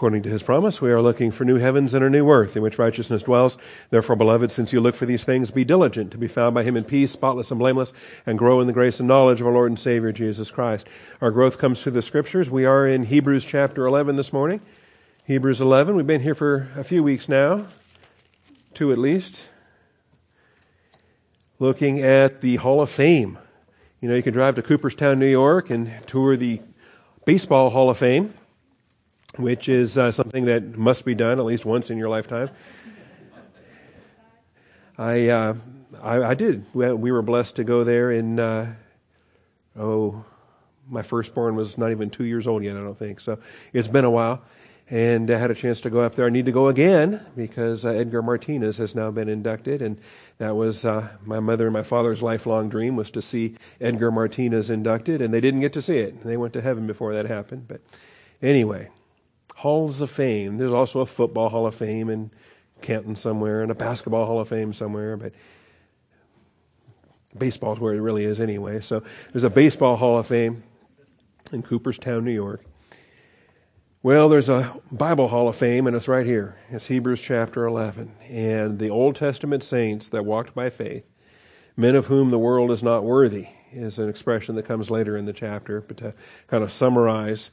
According to his promise, we are looking for new heavens and a new earth in which righteousness dwells. Therefore, beloved, since you look for these things, be diligent to be found by him in peace, spotless and blameless, and grow in the grace and knowledge of our Lord and Savior Jesus Christ. Our growth comes through the scriptures. We are in Hebrews chapter 11 this morning. Hebrews 11. We've been here for a few weeks now, two at least, looking at the Hall of Fame. You know, you can drive to Cooperstown, New York, and tour the Baseball Hall of Fame which is uh, something that must be done at least once in your lifetime. I, uh, I, I, did. We were blessed to go there in, uh, oh, my firstborn was not even two years old yet, I don't think. So it's been a while. And I had a chance to go up there. I need to go again because uh, Edgar Martinez has now been inducted. And that was uh, my mother and my father's lifelong dream was to see Edgar Martinez inducted. And they didn't get to see it. They went to heaven before that happened. But anyway, halls of fame. There's also a football hall of fame in Canton somewhere and a basketball hall of fame somewhere, but baseball is where it really is anyway. So there's a baseball hall of fame in Cooperstown, New York. Well, there's a Bible Hall of Fame, and it's right here. It's Hebrews chapter 11. And the Old Testament saints that walked by faith, men of whom the world is not worthy, is an expression that comes later in the chapter. But to kind of summarize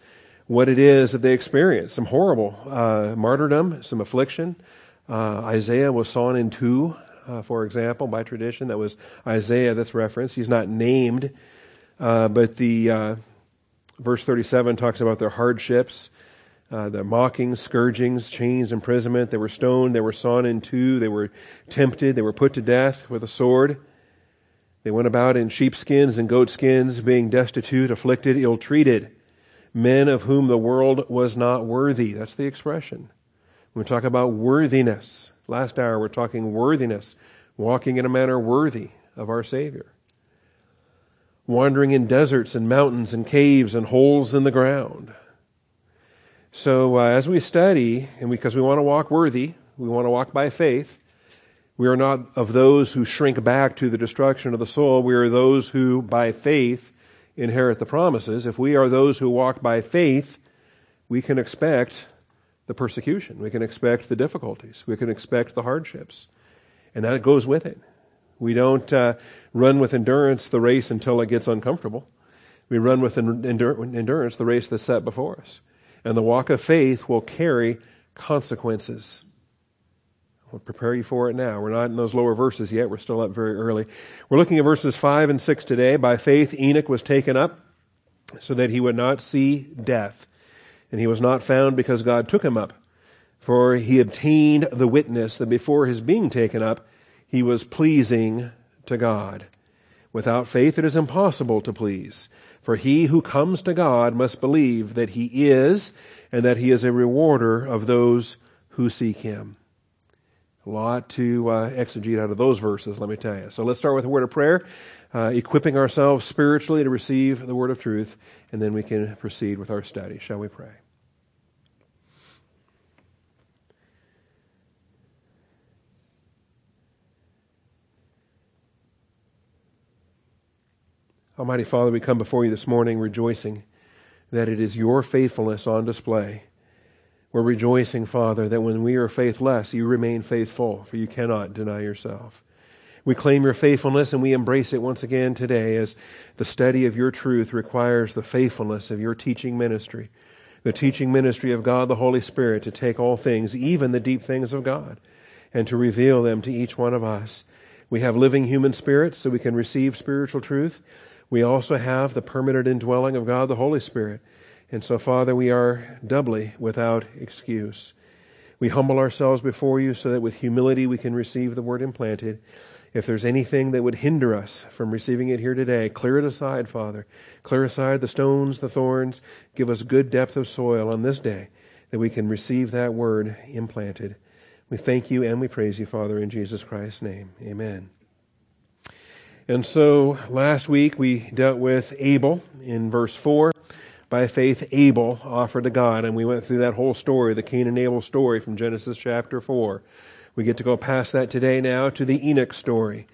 what it is that they experienced some horrible uh, martyrdom, some affliction. Uh, Isaiah was sawn in two, uh, for example, by tradition. That was Isaiah that's referenced. He's not named, uh, but the uh, verse 37 talks about their hardships. Uh, the mockings, scourgings, chains, imprisonment. They were stoned. They were sawn in two. They were tempted. They were put to death with a sword. They went about in sheepskins and goatskins, being destitute, afflicted, ill treated men of whom the world was not worthy. That's the expression. we talk about worthiness, last hour we're talking worthiness, walking in a manner worthy of our Savior. Wandering in deserts and mountains and caves and holes in the ground. So uh, as we study, and because we want to walk worthy, we want to walk by faith, we are not of those who shrink back to the destruction of the soul. We are those who, by faith, inherit the promises. If we are those who walk by faith, we can expect the persecution. We can expect the difficulties. We can expect the hardships. And that goes with it. We don't uh, run with endurance the race until it gets uncomfortable. We run with endurance the race that's set before us. And the walk of faith will carry consequences. We'll prepare you for it now. We're not in those lower verses yet. We're still up very early. We're looking at verses 5 and 6 today. By faith, Enoch was taken up so that he would not see death. And he was not found because God took him up. For he obtained the witness that before his being taken up, he was pleasing to God. Without faith, it is impossible to please. For he who comes to God must believe that he is, and that he is a rewarder of those who seek him. A lot to uh, exegete out of those verses, let me tell you. So let's start with a word of prayer, uh, equipping ourselves spiritually to receive the word of truth, and then we can proceed with our study. Shall we pray? Almighty Father, we come before you this morning rejoicing that it is your faithfulness on display we're rejoicing, Father, that when we are faithless, you remain faithful, for you cannot deny yourself. We claim your faithfulness and we embrace it once again today as the study of your truth requires the faithfulness of your teaching ministry, the teaching ministry of God the Holy Spirit to take all things, even the deep things of God, and to reveal them to each one of us. We have living human spirits so we can receive spiritual truth. We also have the permanent indwelling of God the Holy Spirit and so, Father, we are doubly without excuse. We humble ourselves before you so that with humility we can receive the word implanted. If there's anything that would hinder us from receiving it here today, clear it aside, Father. Clear aside the stones, the thorns. Give us good depth of soil on this day that we can receive that word implanted. We thank you and we praise you, Father, in Jesus Christ's name. Amen. And so last week we dealt with Abel in verse 4 by faith Abel offered to God. And we went through that whole story, the Cain and Abel story from Genesis chapter 4. We get to go past that today now to the Enoch story.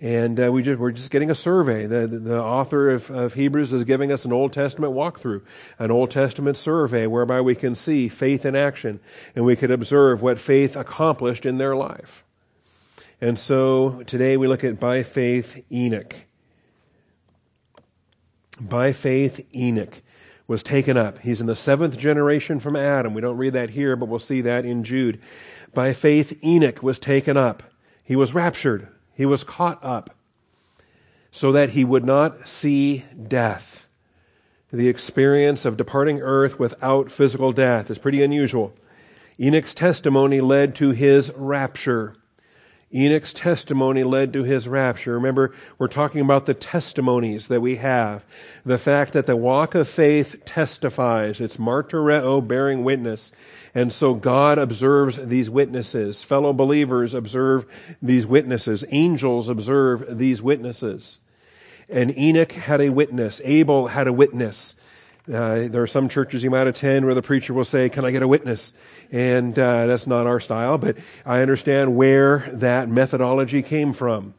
And uh, we just, we're just getting a survey. The, the, the author of, of, Hebrews is giving us an Old Testament walkthrough, an Old Testament survey whereby we can see faith in action and we can observe what faith accomplished in their life. And so today we look at by faith Enoch. By faith Enoch was taken up. He's in the seventh generation from Adam. We don't read that here, but we'll see that in Jude. By faith Enoch was taken up. He was raptured. He was caught up so that he would not see death. The experience of departing earth without physical death is pretty unusual. Enoch's testimony led to his rapture. Enoch's testimony led to his rapture. Remember, we're talking about the testimonies that we have. The fact that the walk of faith testifies. It's martyreo, bearing witness. And so God observes these witnesses. Fellow believers observe these witnesses. Angels observe these witnesses. And Enoch had a witness. Abel had a witness. Uh, there are some churches you might attend where the preacher will say, Can I get a witness? And uh, that's not our style, but I understand where that methodology came from.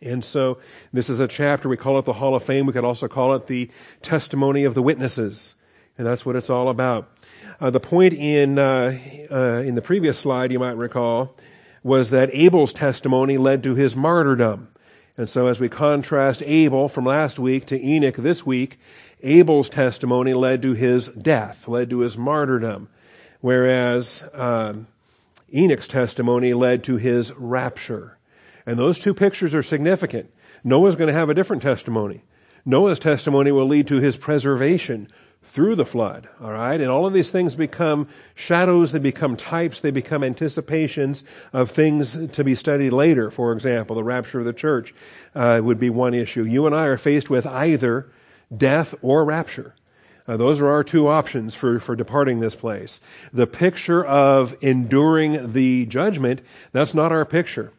And so this is a chapter, we call it the Hall of Fame. We could also call it the Testimony of the Witnesses. And that's what it's all about. Uh, the point in, uh, uh, in the previous slide, you might recall, was that Abel's testimony led to his martyrdom. And so as we contrast Abel from last week to Enoch this week, Abel's testimony led to his death, led to his martyrdom, whereas um, Enoch's testimony led to his rapture. And those two pictures are significant. Noah's going to have a different testimony. Noah's testimony will lead to his preservation through the flood. All right. And all of these things become shadows. They become types. They become anticipations of things to be studied later. For example, the rapture of the church uh, would be one issue. You and I are faced with either death or rapture. Uh, those are our two options for, for departing this place. The picture of enduring the judgment, that's not our picture.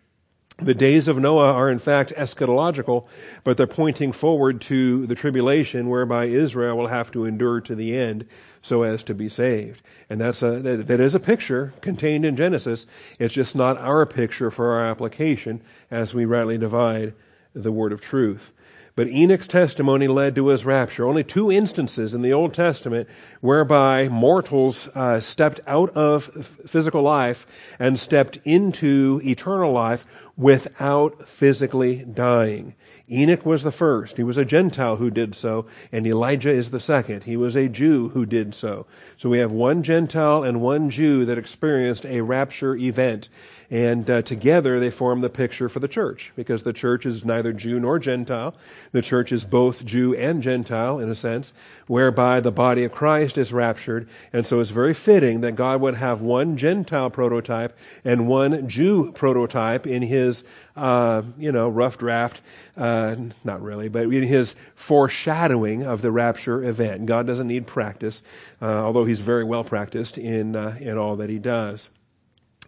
The days of Noah are in fact eschatological, but they're pointing forward to the tribulation whereby Israel will have to endure to the end so as to be saved. And that's a, that, that is a picture contained in Genesis. It's just not our picture for our application as we rightly divide the word of truth. But Enoch's testimony led to his rapture. Only two instances in the Old Testament whereby mortals uh, stepped out of physical life and stepped into eternal life without physically dying. Enoch was the first. He was a Gentile who did so, and Elijah is the second. He was a Jew who did so. So we have one Gentile and one Jew that experienced a rapture event. And uh, together they form the picture for the church, because the church is neither Jew nor Gentile. The church is both Jew and Gentile, in a sense, whereby the body of Christ is raptured. And so it's very fitting that God would have one Gentile prototype and one Jew prototype in his, uh, you know, rough draft, uh, not really, but in his foreshadowing of the rapture event. God doesn't need practice, uh, although he's very well practiced in, uh, in all that he does.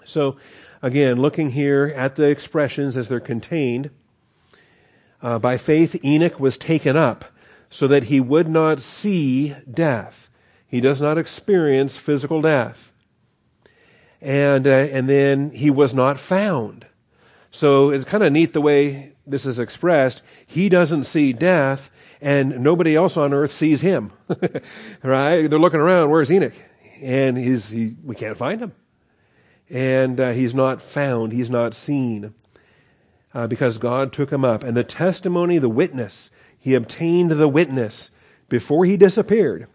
So, Again, looking here at the expressions as they're contained. Uh, by faith, Enoch was taken up so that he would not see death. He does not experience physical death. And, uh, and then he was not found. So it's kind of neat the way this is expressed. He doesn't see death and nobody else on earth sees him. right? They're looking around. Where's Enoch? And he's, he, we can't find him and uh, he's not found, he's not seen, uh, because God took him up. And the testimony, the witness, he obtained the witness before he disappeared.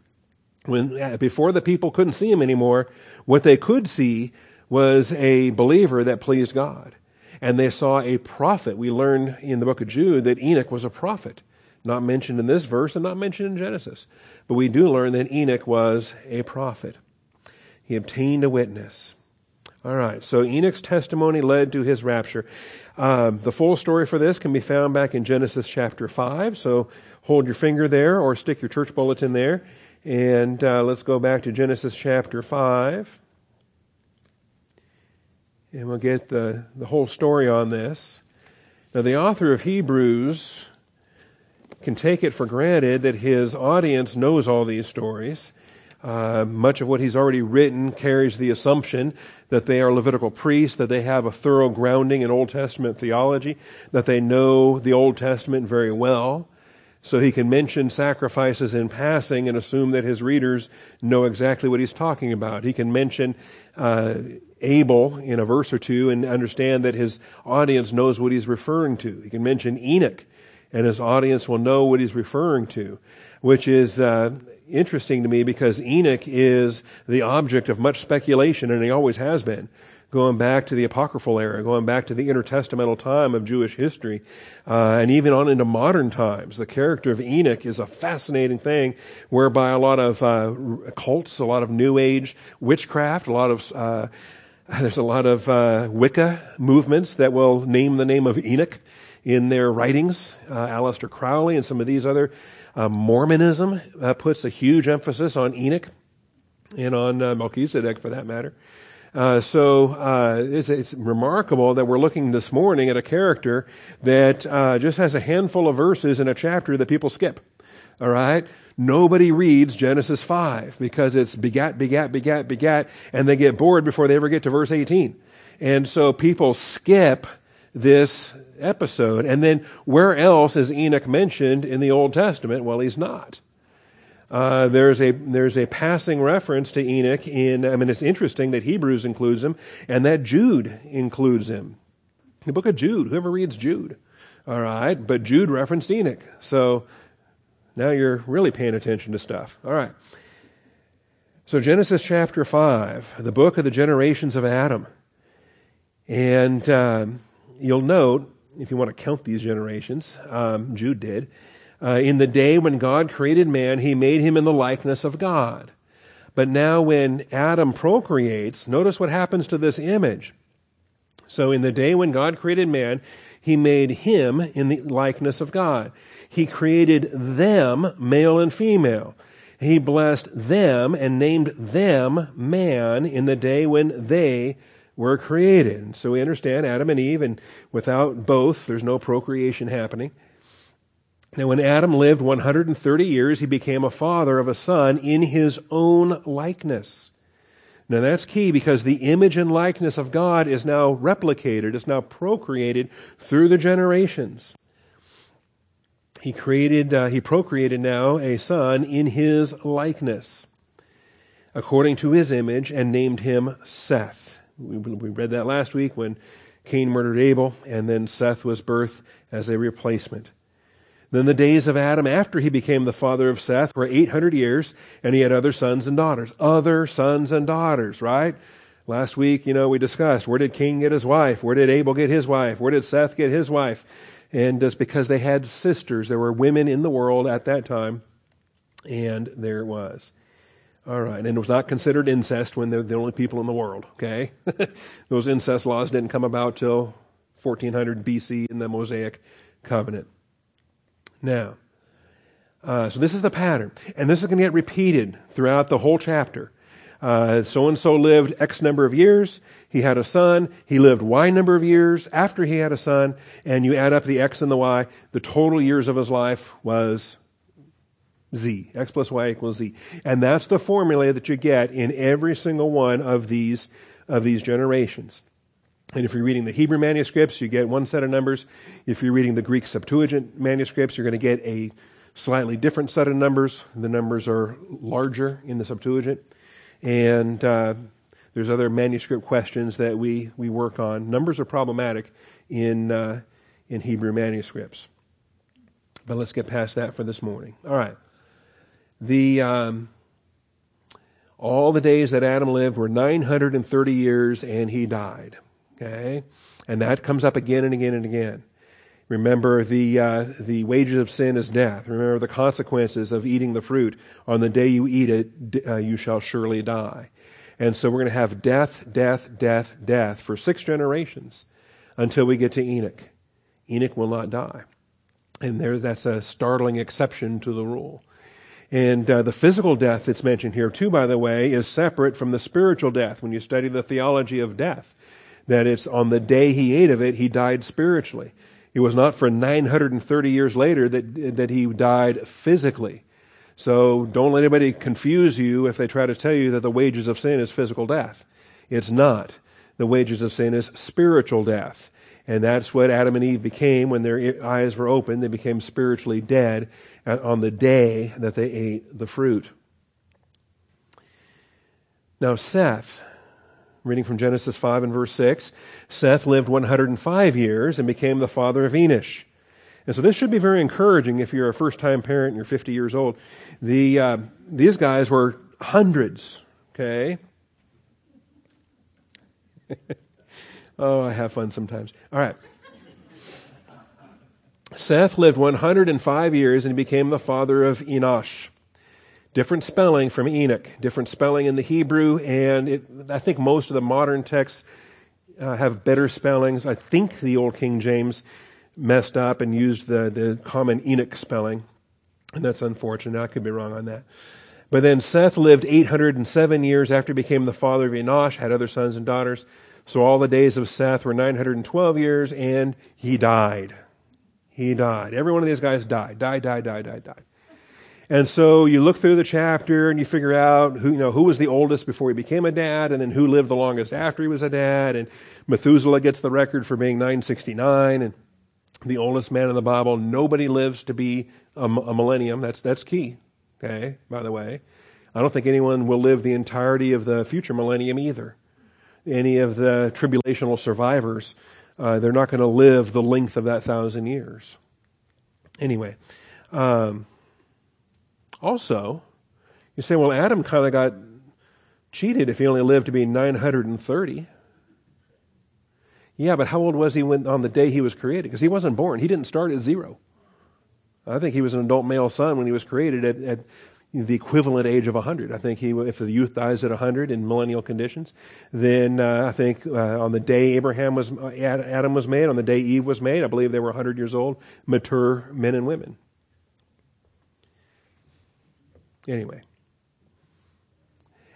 When uh, before the people couldn't see him anymore, what they could see was a believer that pleased God. And they saw a prophet. We learn in the book of Jude that Enoch was a prophet. Not mentioned in this verse and not mentioned in Genesis. But we do learn that Enoch was a prophet. He obtained a witness. All right, so Enoch's testimony led to his rapture. Um, the full story for this can be found back in Genesis chapter 5. So hold your finger there or stick your church bulletin there. And uh, let's go back to Genesis chapter 5. And we'll get the, the whole story on this. Now, the author of Hebrews can take it for granted that his audience knows all these stories. Uh, much of what he's already written carries the assumption that they are Levitical priests, that they have a thorough grounding in Old Testament theology, that they know the Old Testament very well. So he can mention sacrifices in passing and assume that his readers know exactly what he's talking about. He can mention uh, Abel in a verse or two and understand that his audience knows what he's referring to. He can mention Enoch and his audience will know what he's referring to, which is uh, interesting to me because Enoch is the object of much speculation and he always has been going back to the apocryphal era, going back to the intertestamental time of Jewish history, uh, and even on into modern times. The character of Enoch is a fascinating thing, whereby a lot of uh, cults, a lot of New Age witchcraft, a lot of uh, there's a lot of uh, Wicca movements that will name the name of Enoch in their writings. Uh, Aleister Crowley and some of these other uh, Mormonism puts a huge emphasis on Enoch and on Melchizedek, for that matter. Uh, so uh, it's, it's, remarkable that we're looking this morning at a character that uh, just has a handful of verses in a chapter that people skip. All right. Nobody reads Genesis 5 because it's begat, begat, begat, begat, and they get bored before they ever get to verse 18. And so people skip this episode. And then where else is Enoch mentioned in the Old Testament? Well, he's not. Uh, there's a there's a passing reference to Enoch in. I mean, it's interesting that Hebrews includes him and that Jude includes him. The book of Jude. Whoever reads Jude, all right. But Jude referenced Enoch, so now you're really paying attention to stuff. All right. So Genesis chapter five, the book of the generations of Adam, and um, you'll note if you want to count these generations, um, Jude did uh, in the day when God created man, he made him in the likeness of God. But now when Adam procreates, notice what happens to this image. So in the day when God created man, he made him in the likeness of God. He created them, male and female. He blessed them and named them man in the day when they were created. So we understand Adam and Eve, and without both, there's no procreation happening. Now, when Adam lived 130 years, he became a father of a son in his own likeness. Now, that's key because the image and likeness of God is now replicated, is now procreated through the generations. He created, uh, he procreated now a son in his likeness, according to his image, and named him Seth. We, we read that last week when Cain murdered Abel, and then Seth was birthed as a replacement. Then the days of Adam after he became the father of Seth were 800 years, and he had other sons and daughters. Other sons and daughters, right? Last week, you know, we discussed where did Cain get his wife? Where did Abel get his wife? Where did Seth get his wife? And just because they had sisters. There were women in the world at that time, and there it was. All right, and it was not considered incest when they're the only people in the world, okay? Those incest laws didn't come about till 1400 BC in the Mosaic covenant. Now, uh, so this is the pattern. And this is going to get repeated throughout the whole chapter. So and so lived X number of years. He had a son. He lived Y number of years after he had a son. And you add up the X and the Y. The total years of his life was Z. X plus Y equals Z. And that's the formula that you get in every single one of these, of these generations. And if you're reading the Hebrew manuscripts, you get one set of numbers. If you're reading the Greek Septuagint manuscripts, you're going to get a slightly different set of numbers. The numbers are larger in the Septuagint. And uh, there's other manuscript questions that we, we work on. Numbers are problematic in, uh, in Hebrew manuscripts. But let's get past that for this morning. All right. The, um, all the days that Adam lived were 930 years, and he died. Okay? And that comes up again and again and again. Remember, the, uh, the wages of sin is death. Remember the consequences of eating the fruit. On the day you eat it, uh, you shall surely die. And so we're going to have death, death, death, death for six generations until we get to Enoch. Enoch will not die. And there, that's a startling exception to the rule. And uh, the physical death that's mentioned here, too, by the way, is separate from the spiritual death when you study the theology of death that it's on the day he ate of it, he died spiritually. It was not for 930 years later that, that he died physically. So don't let anybody confuse you if they try to tell you that the wages of sin is physical death. It's not. The wages of sin is spiritual death. And that's what Adam and Eve became when their eyes were opened. They became spiritually dead on the day that they ate the fruit. Now, Seth, reading from Genesis 5 and verse 6, Seth lived 105 years and became the father of Enosh. And so this should be very encouraging if you're a first time parent and you're 50 years old. The, uh, these guys were hundreds, okay? oh, I have fun sometimes. All right. Seth lived 105 years and became the father of Enosh. Different spelling from Enoch, different spelling in the Hebrew, and it, I think most of the modern texts uh, have better spellings. I think the Old King James messed up and used the, the common Enoch spelling, and that's unfortunate. I could be wrong on that. But then Seth lived 807 years after he became the father of Enosh, had other sons and daughters. So all the days of Seth were 912 years, and he died. He died. Every one of these guys died. Died, died, died, died, died. And so you look through the chapter and you figure out who, you know, who was the oldest before he became a dad and then who lived the longest after he was a dad. And Methuselah gets the record for being 969 and the oldest man in the Bible. Nobody lives to be a, a millennium. That's, that's key. Okay, by the way. I don't think anyone will live the entirety of the future millennium either. Any of the tribulational survivors, uh, they're not going to live the length of that thousand years. Anyway, um, also, you say, well, Adam kind of got cheated if he only lived to be 930. Yeah, but how old was he when, on the day he was created? Because he wasn't born. He didn't start at zero. I think he was an adult male son when he was created at, at the equivalent age of 100. I think he, if the youth dies at 100 in millennial conditions, then uh, I think uh, on the day Abraham was, uh, Adam was made, on the day Eve was made, I believe they were 100 years old, mature men and women. Anyway,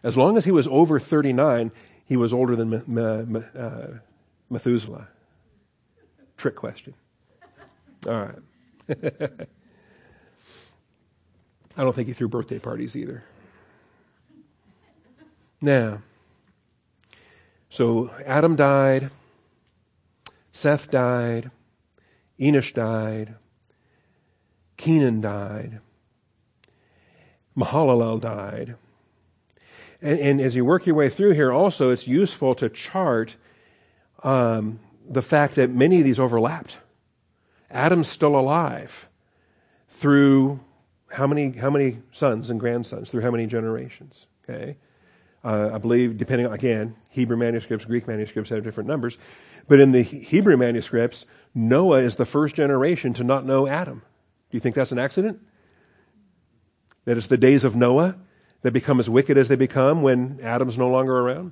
as long as he was over 39, he was older than uh, Methuselah. Trick question. All right. I don't think he threw birthday parties either. Now, so Adam died, Seth died, Enosh died, Kenan died, Mahalalel died. And, and, as you work your way through here, also, it's useful to chart um, the fact that many of these overlapped. Adam's still alive through how many, how many sons and grandsons, through how many generations? Okay. Uh, I believe, depending again, Hebrew manuscripts, Greek manuscripts have different numbers. But in the Hebrew manuscripts, Noah is the first generation to not know Adam. Do you think that's an accident? That it's the days of Noah that become as wicked as they become when Adam's no longer around?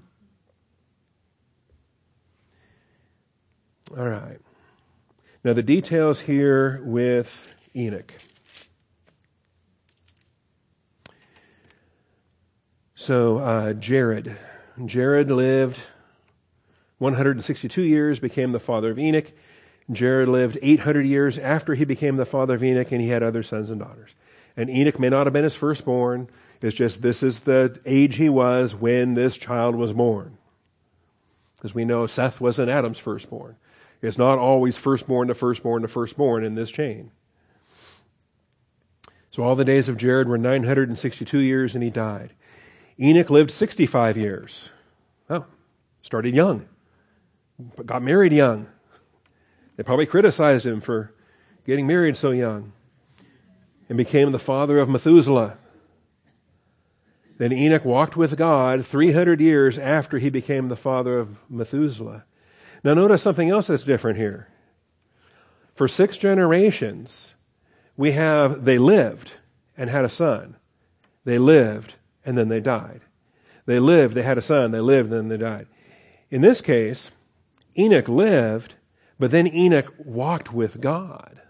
All right. Now, the details here with Enoch. So, uh, Jared. Jared lived 162 years, became the father of Enoch. Jared lived 800 years after he became the father of Enoch, and he had other sons and daughters. And Enoch may not have been his firstborn. It's just this is the age he was when this child was born. Because we know Seth wasn't Adam's firstborn. It's not always firstborn to firstborn to firstborn in this chain. So all the days of Jared were 962 years, and he died. Enoch lived 65 years. Oh, started young, got married young. They probably criticized him for getting married so young and became the father of Methuselah. Then Enoch walked with God 300 years after he became the father of Methuselah. Now, notice something else that's different here. For six generations, we have they lived and had a son. They lived and then they died. They lived, they had a son, they lived, and then they died. In this case, Enoch lived, but then Enoch walked with God.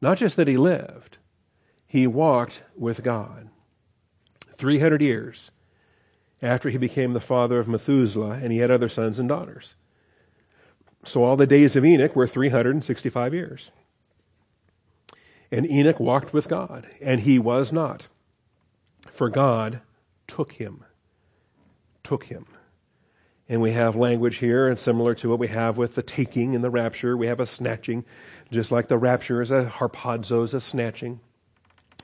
Not just that he lived, he walked with God. 300 years after he became the father of Methuselah, and he had other sons and daughters. So all the days of Enoch were 365 years. And Enoch walked with God, and he was not, for God took him. Took him. And we have language here, and similar to what we have with the taking and the rapture, we have a snatching, just like the rapture is a harpazo, is a snatching.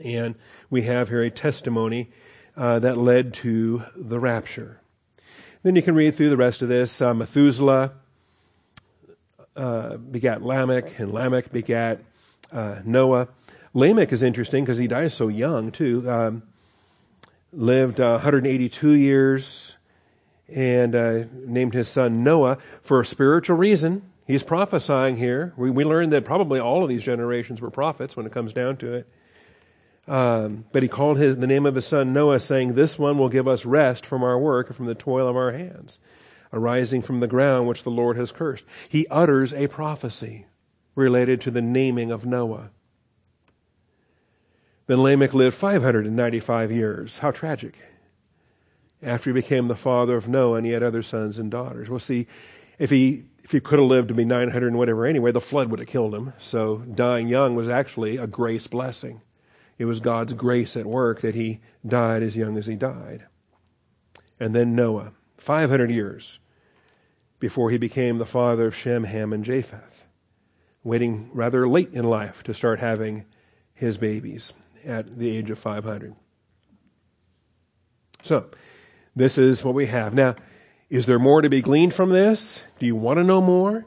And we have here a testimony uh, that led to the rapture. Then you can read through the rest of this. Uh, Methuselah uh, begat Lamech, and Lamech begat uh, Noah. Lamech is interesting because he dies so young, too. Um, lived 182 years and uh, named his son Noah for a spiritual reason. He's prophesying here. We, we learned that probably all of these generations were prophets when it comes down to it. Um, but he called his, the name of his son Noah, saying, This one will give us rest from our work and from the toil of our hands, arising from the ground which the Lord has cursed. He utters a prophecy related to the naming of Noah. Then Lamech lived 595 years. How tragic after he became the father of Noah and he had other sons and daughters. Well, see, if he if he could have lived to be 900 and whatever anyway, the flood would have killed him. So dying young was actually a grace blessing. It was God's grace at work that he died as young as he died. And then Noah, 500 years before he became the father of Shem, Ham, and Japheth, waiting rather late in life to start having his babies at the age of 500. So, this is what we have. Now, is there more to be gleaned from this? Do you want to know more?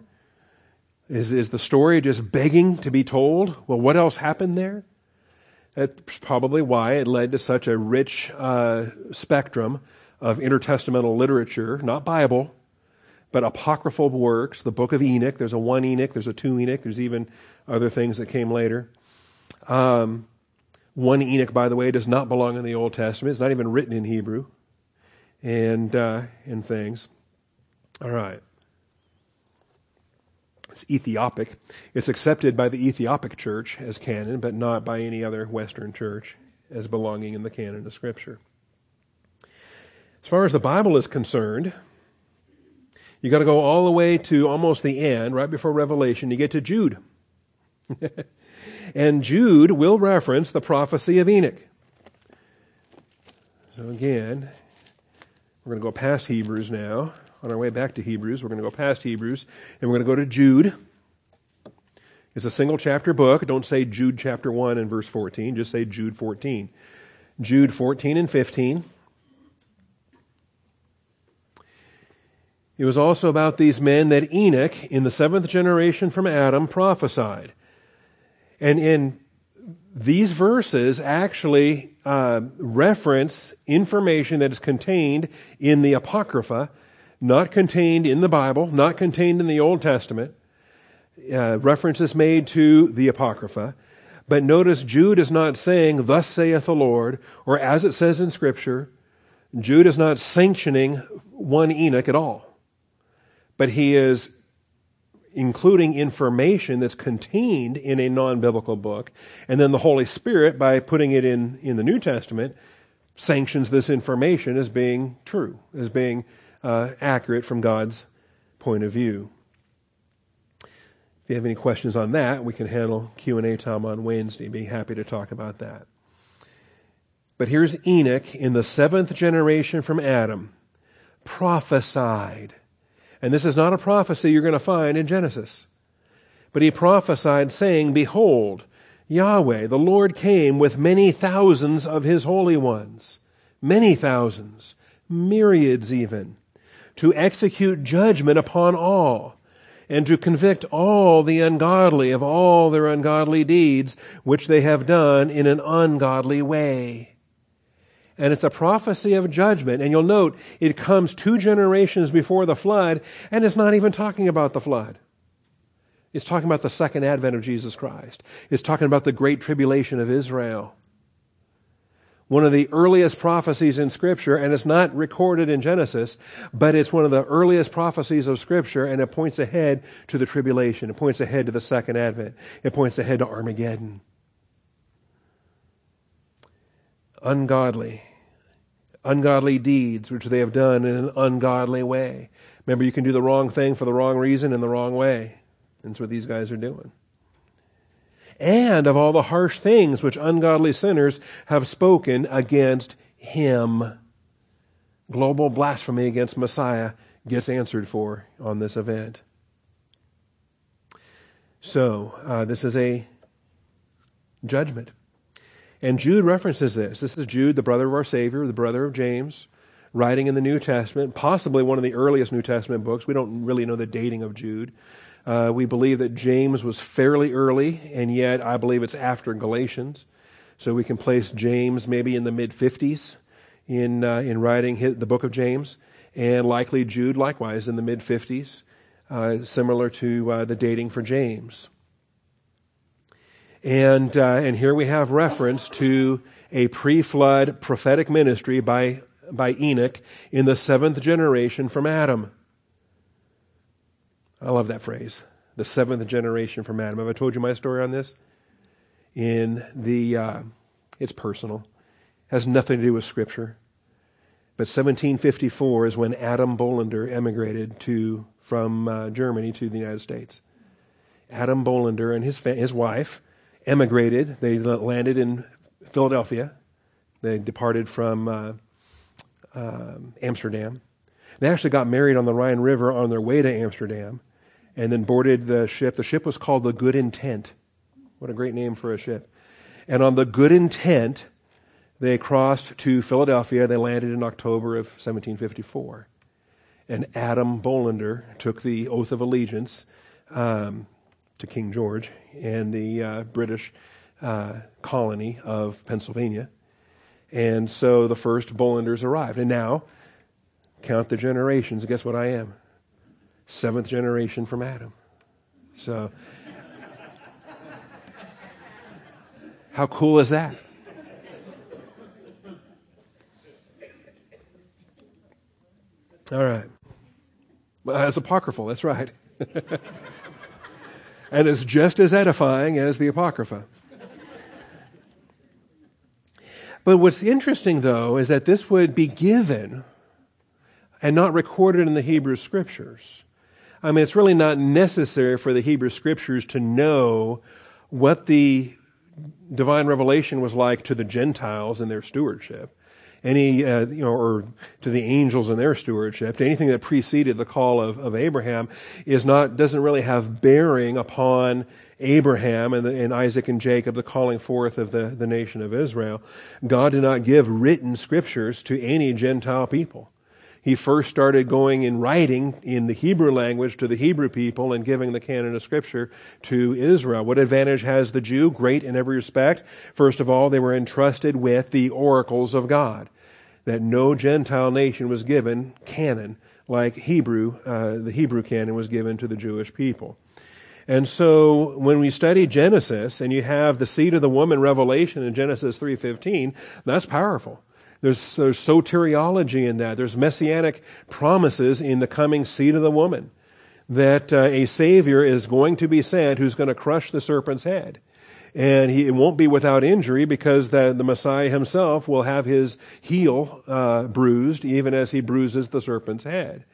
Is, is the story just begging to be told? Well, what else happened there? That's probably why it led to such a rich uh, spectrum of intertestamental literature, not Bible, but apocryphal works. The book of Enoch, there's a one Enoch, there's a two Enoch, there's even other things that came later. Um, one Enoch, by the way, does not belong in the Old Testament. It's not even written in Hebrew and uh, and things. All right. It's Ethiopic. It's accepted by the Ethiopic church as canon, but not by any other Western church as belonging in the canon of Scripture. As far as the Bible is concerned, you got to go all the way to almost the end, right before Revelation. You get to Jude. and Jude will reference the prophecy of Enoch. So again, we're going to go past Hebrews now. On our way back to Hebrews, we're going to go past Hebrews and we're going to go to Jude. It's a single chapter book. Don't say Jude chapter 1 and verse 14, just say Jude 14. Jude 14 and 15. It was also about these men that Enoch, in the seventh generation from Adam, prophesied. And in these verses actually uh, reference information that is contained in the Apocrypha, not contained in the Bible, not contained in the Old Testament. Uh, references made to the Apocrypha. But notice Jude is not saying, Thus saith the Lord, or as it says in Scripture. Jude is not sanctioning one Enoch at all. But he is including information that's contained in a non-biblical book. And then the Holy Spirit, by putting it in, in the New Testament, sanctions this information as being true, as being uh, accurate from God's point of view. If you have any questions on that, we can handle Q&A time on Wednesday. Be happy to talk about that. But here's Enoch in the seventh generation from Adam, prophesied and this is not a prophecy you're going to find in Genesis. But he prophesied, saying, Behold, Yahweh, the Lord came with many thousands of his holy ones, many thousands, myriads even, to execute judgment upon all, and to convict all the ungodly of all their ungodly deeds, which they have done in an ungodly way and it's a prophecy of judgment. And you'll note it comes two generations before the flood, and it's not even talking about the flood. It's talking about the second advent of Jesus Christ. It's talking about the great tribulation of Israel. One of the earliest prophecies in Scripture, and it's not recorded in Genesis, but it's one of the earliest prophecies of Scripture, and it points ahead to the tribulation. It points ahead to the second advent. It points ahead to Armageddon. Ungodly ungodly deeds which they have done in an ungodly way. Remember, you can do the wrong thing for the wrong reason in the wrong way. That's what these guys are doing. And of all the harsh things which ungodly sinners have spoken against him. Global blasphemy against Messiah gets answered for on this event. So, uh, this is a judgment. And Jude references this. This is Jude, the brother of our Savior, the brother of James, writing in the New Testament, possibly one of the earliest New Testament books. We don't really know the dating of Jude. Uh, we believe that James was fairly early, and yet I believe it's after Galatians. So we can place James maybe in the mid 50s in, uh, in writing his, the book of James, and likely Jude likewise in the mid 50s, uh, similar to uh, the dating for James. And, uh, and here we have reference to a pre flood prophetic ministry by, by Enoch in the seventh generation from Adam. I love that phrase, the seventh generation from Adam. Have I told you my story on this? In the, uh, it's personal, has nothing to do with Scripture. But 1754 is when Adam Bolander emigrated to from uh, Germany to the United States. Adam Bolander and his fa- his wife emigrated. They landed in Philadelphia. They departed from uh, uh, Amsterdam. They actually got married on the Rhine River on their way to Amsterdam and then boarded the ship. The ship was called the Good Intent. What a great name for a ship. And on the Good Intent, they crossed to Philadelphia. They landed in October of 1754. And Adam Bolander took the oath of allegiance um, to King George and the uh, British uh, colony of Pennsylvania. And so the first Bolanders arrived. And now, count the generations. Guess what I am? Seventh generation from Adam. So, how cool is that? All right. Well, it's apocryphal, that's right. and it's just as edifying as the Apocrypha. But what's interesting, though, is that this would be given and not recorded in the Hebrew Scriptures. I mean, it's really not necessary for the Hebrew scriptures to know what the divine revelation was like to the Gentiles in their stewardship, any, uh, you know, or to the angels in their stewardship, to anything that preceded the call of, of Abraham is not, doesn't really have bearing upon Abraham and, the, and Isaac and Jacob, the calling forth of the, the nation of Israel. God did not give written scriptures to any Gentile people he first started going in writing in the Hebrew language to the Hebrew people and giving the canon of Scripture to Israel. What advantage has the Jew? Great in every respect. First of all, they were entrusted with the oracles of God, that no Gentile nation was given canon like Hebrew, uh, the Hebrew canon was given to the Jewish people. And so when we study Genesis and you have the seed of the woman revelation in Genesis 3:15, that's powerful. There's, there's soteriology in that. There's messianic promises in the coming seed of the woman that uh, a Savior is going to be sent who's going to crush the serpent's head. And he, it won't be without injury because the, the Messiah himself will have his heel uh, bruised even as he bruises the serpent's head.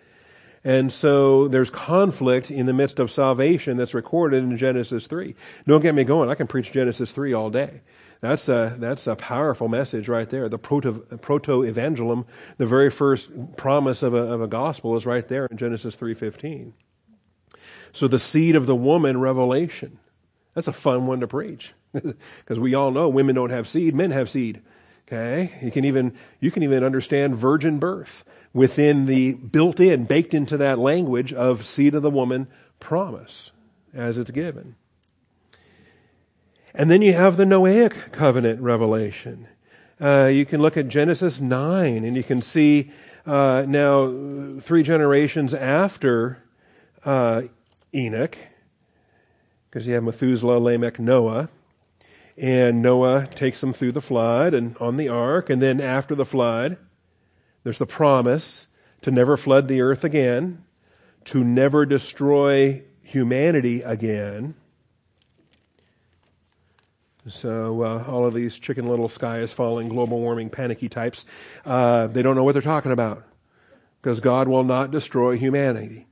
And so there's conflict in the midst of salvation that's recorded in Genesis 3. Don't get me going. I can preach Genesis 3 all day. That's a, that's a powerful message right there. The proto, proto-evangelium, the very first promise of a, of a gospel is right there in Genesis 3.15. So the seed of the woman revelation. That's a fun one to preach. Because we all know women don't have seed, men have seed. Okay? You can even, you can even understand virgin birth within the built in, baked into that language of seed of the woman promise as it's given. And then you have the Noahic covenant revelation. Uh, you can look at Genesis 9 and you can see uh, now three generations after uh, Enoch, because you have Methuselah, Lamech, Noah. And Noah takes them through the flood and on the ark. And then after the flood, there's the promise to never flood the earth again, to never destroy humanity again. So uh, all of these chicken little sky is falling, global warming, panicky types, uh, they don't know what they're talking about because God will not destroy humanity.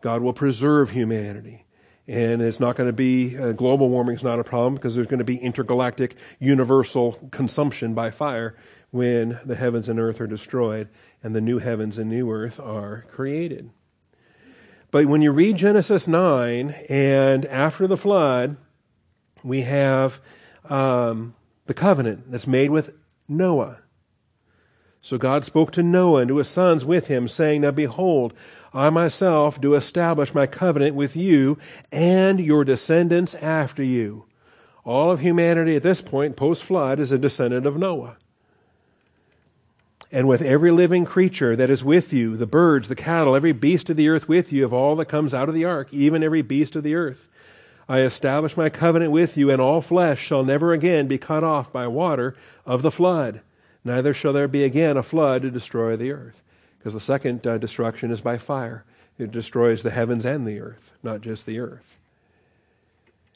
God will preserve humanity. And it's not going to be, uh, global warming is not a problem because there's going to be intergalactic universal consumption by fire when the heavens and earth are destroyed and the new heavens and new earth are created. But when you read Genesis 9 and after the flood, we have um, the covenant that's made with Noah. So God spoke to Noah and to his sons with him, saying, Now behold, I myself do establish my covenant with you and your descendants after you. All of humanity at this point, post flood, is a descendant of Noah. And with every living creature that is with you, the birds, the cattle, every beast of the earth with you, of all that comes out of the ark, even every beast of the earth. I establish my covenant with you, and all flesh shall never again be cut off by water of the flood. Neither shall there be again a flood to destroy the earth. Because the second uh, destruction is by fire. It destroys the heavens and the earth, not just the earth.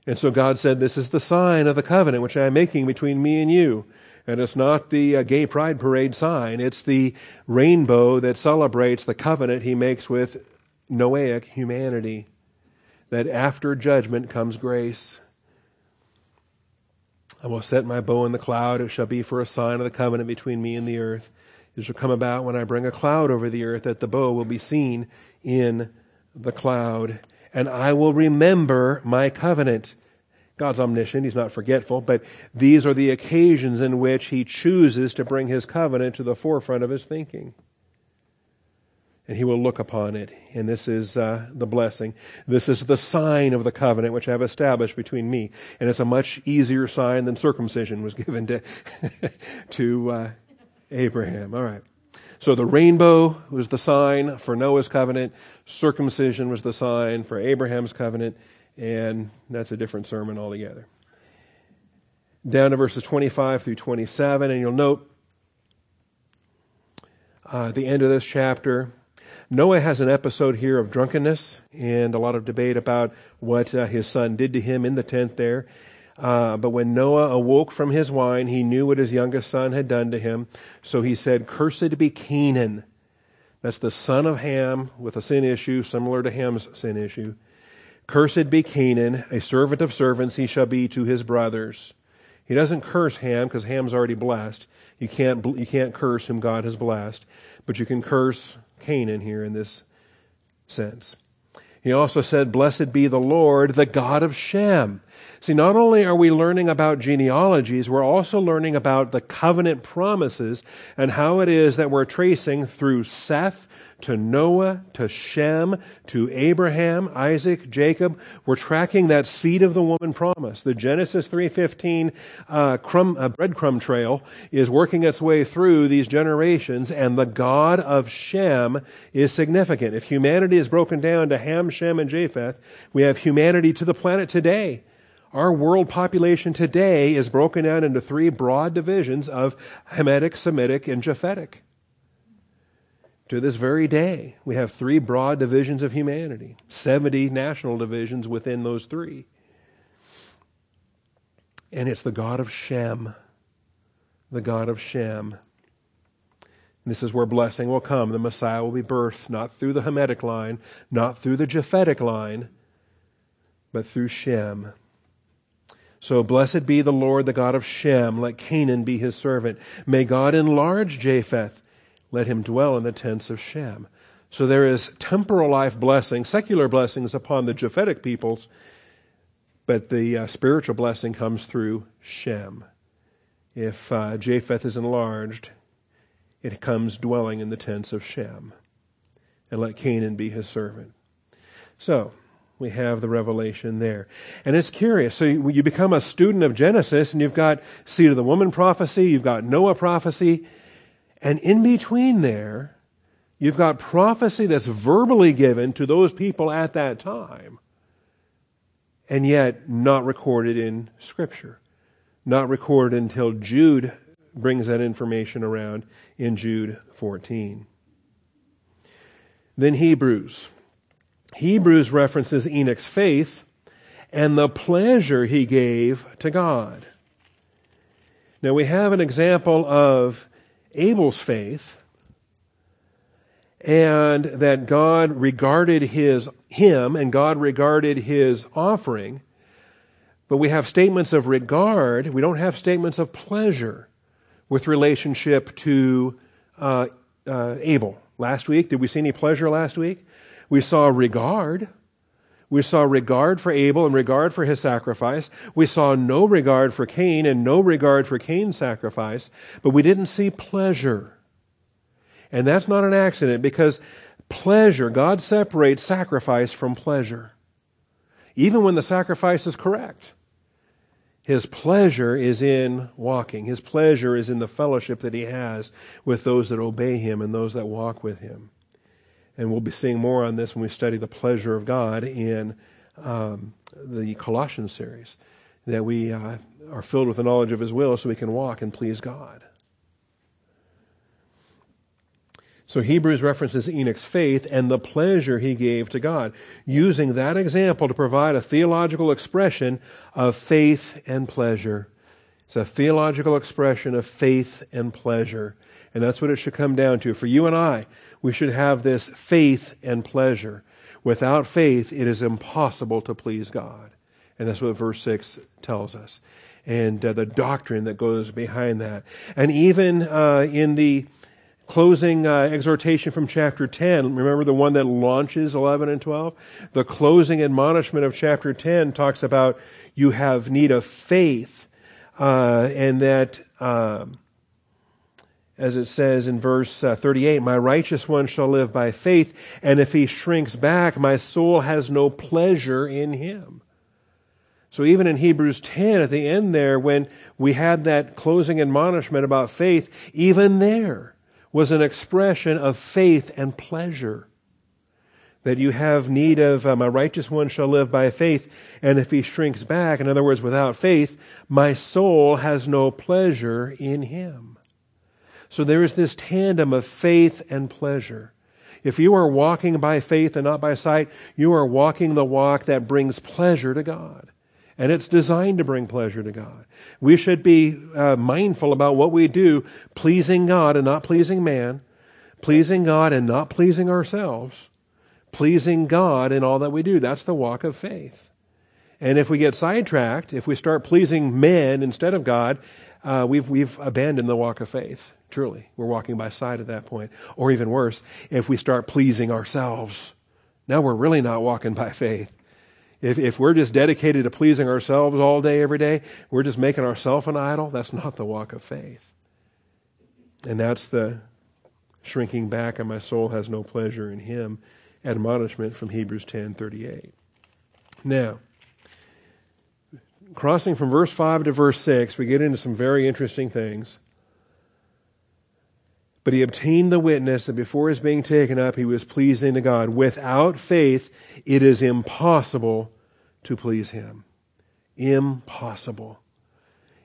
And so God said, This is the sign of the covenant which I am making between me and you. And it's not the uh, gay pride parade sign, it's the rainbow that celebrates the covenant he makes with Noahic humanity that after judgment comes grace. I will set my bow in the cloud. It shall be for a sign of the covenant between me and the earth. It shall come about when I bring a cloud over the earth that the bow will be seen in the cloud. And I will remember my covenant. God's omniscient. He's not forgetful, but these are the occasions in which he chooses to bring his covenant to the forefront of his thinking and he will look upon it. And this is uh, the blessing. This is the sign of the covenant which I have established between me. And it's a much easier sign than circumcision was given to, to uh, Abraham. All right. So the rainbow was the sign for Noah's covenant. Circumcision was the sign for Abraham's covenant. And that's a different sermon altogether. Down to verses 25 through 27, and you'll note uh, the end of this chapter, Noah has an episode here of drunkenness and a lot of debate about what uh, his son did to him in the tent there. Uh, but when Noah awoke from his wine, he knew what his youngest son had done to him. So he said, Cursed be Canaan. That's the son of Ham with a sin issue similar to Ham's sin issue. Cursed be Canaan, a servant of servants he shall be to his brothers. He doesn't curse Ham because Ham's already blessed. You can't, you can't curse whom God has blessed, but you can curse Canaan here in this sense. He also said, Blessed be the Lord, the God of Shem. See, not only are we learning about genealogies, we're also learning about the covenant promises and how it is that we're tracing through Seth to Noah, to Shem, to Abraham, Isaac, Jacob. We're tracking that seed of the woman promise. The Genesis 3.15 uh, crumb, uh, breadcrumb trail is working its way through these generations, and the God of Shem is significant. If humanity is broken down to Ham, Shem, and Japheth, we have humanity to the planet today. Our world population today is broken down into three broad divisions of Hamitic, Semitic, and Japhetic. To this very day, we have three broad divisions of humanity, 70 national divisions within those three. And it's the God of Shem, the God of Shem. This is where blessing will come. The Messiah will be birthed not through the Hamitic line, not through the Japhetic line, but through Shem. So blessed be the Lord, the God of Shem. Let Canaan be his servant. May God enlarge Japheth let him dwell in the tents of Shem. So there is temporal life blessing, secular blessings upon the Japhetic peoples, but the uh, spiritual blessing comes through Shem. If uh, Japheth is enlarged, it comes dwelling in the tents of Shem. And let Canaan be his servant. So, we have the revelation there. And it's curious. So you, you become a student of Genesis and you've got seed of the woman prophecy, you've got Noah prophecy, and in between there, you've got prophecy that's verbally given to those people at that time, and yet not recorded in Scripture. Not recorded until Jude brings that information around in Jude 14. Then Hebrews. Hebrews references Enoch's faith and the pleasure he gave to God. Now we have an example of Abel's faith and that God regarded his, him and God regarded his offering. But we have statements of regard. We don't have statements of pleasure with relationship to uh, uh, Abel. Last week, did we see any pleasure last week? We saw regard. We saw regard for Abel and regard for his sacrifice. We saw no regard for Cain and no regard for Cain's sacrifice, but we didn't see pleasure. And that's not an accident because pleasure, God separates sacrifice from pleasure. Even when the sacrifice is correct. His pleasure is in walking. His pleasure is in the fellowship that he has with those that obey him and those that walk with him. And we'll be seeing more on this when we study the pleasure of God in um, the Colossians series, that we uh, are filled with the knowledge of His will so we can walk and please God. So Hebrews references Enoch's faith and the pleasure he gave to God, using that example to provide a theological expression of faith and pleasure. It's a theological expression of faith and pleasure. And that's what it should come down to. For you and I, we should have this faith and pleasure. Without faith, it is impossible to please God. And that's what verse 6 tells us. And uh, the doctrine that goes behind that. And even uh, in the closing uh, exhortation from chapter 10, remember the one that launches 11 and 12? The closing admonishment of chapter 10 talks about you have need of faith, uh, and that. Um, as it says in verse uh, 38, my righteous one shall live by faith, and if he shrinks back, my soul has no pleasure in him. So even in Hebrews 10 at the end there, when we had that closing admonishment about faith, even there was an expression of faith and pleasure. That you have need of, uh, my righteous one shall live by faith, and if he shrinks back, in other words, without faith, my soul has no pleasure in him. So there is this tandem of faith and pleasure. If you are walking by faith and not by sight, you are walking the walk that brings pleasure to God. And it's designed to bring pleasure to God. We should be uh, mindful about what we do, pleasing God and not pleasing man, pleasing God and not pleasing ourselves, pleasing God in all that we do. That's the walk of faith. And if we get sidetracked, if we start pleasing men instead of God, uh, we've, we've abandoned the walk of faith. Truly. We're walking by sight at that point. Or even worse, if we start pleasing ourselves, now we're really not walking by faith. If, if we're just dedicated to pleasing ourselves all day, every day, we're just making ourselves an idol, that's not the walk of faith. And that's the shrinking back, and my soul has no pleasure in him admonishment from Hebrews 10 38. Now, crossing from verse 5 to verse 6, we get into some very interesting things. But he obtained the witness that before his being taken up, he was pleasing to God. Without faith, it is impossible to please him. Impossible.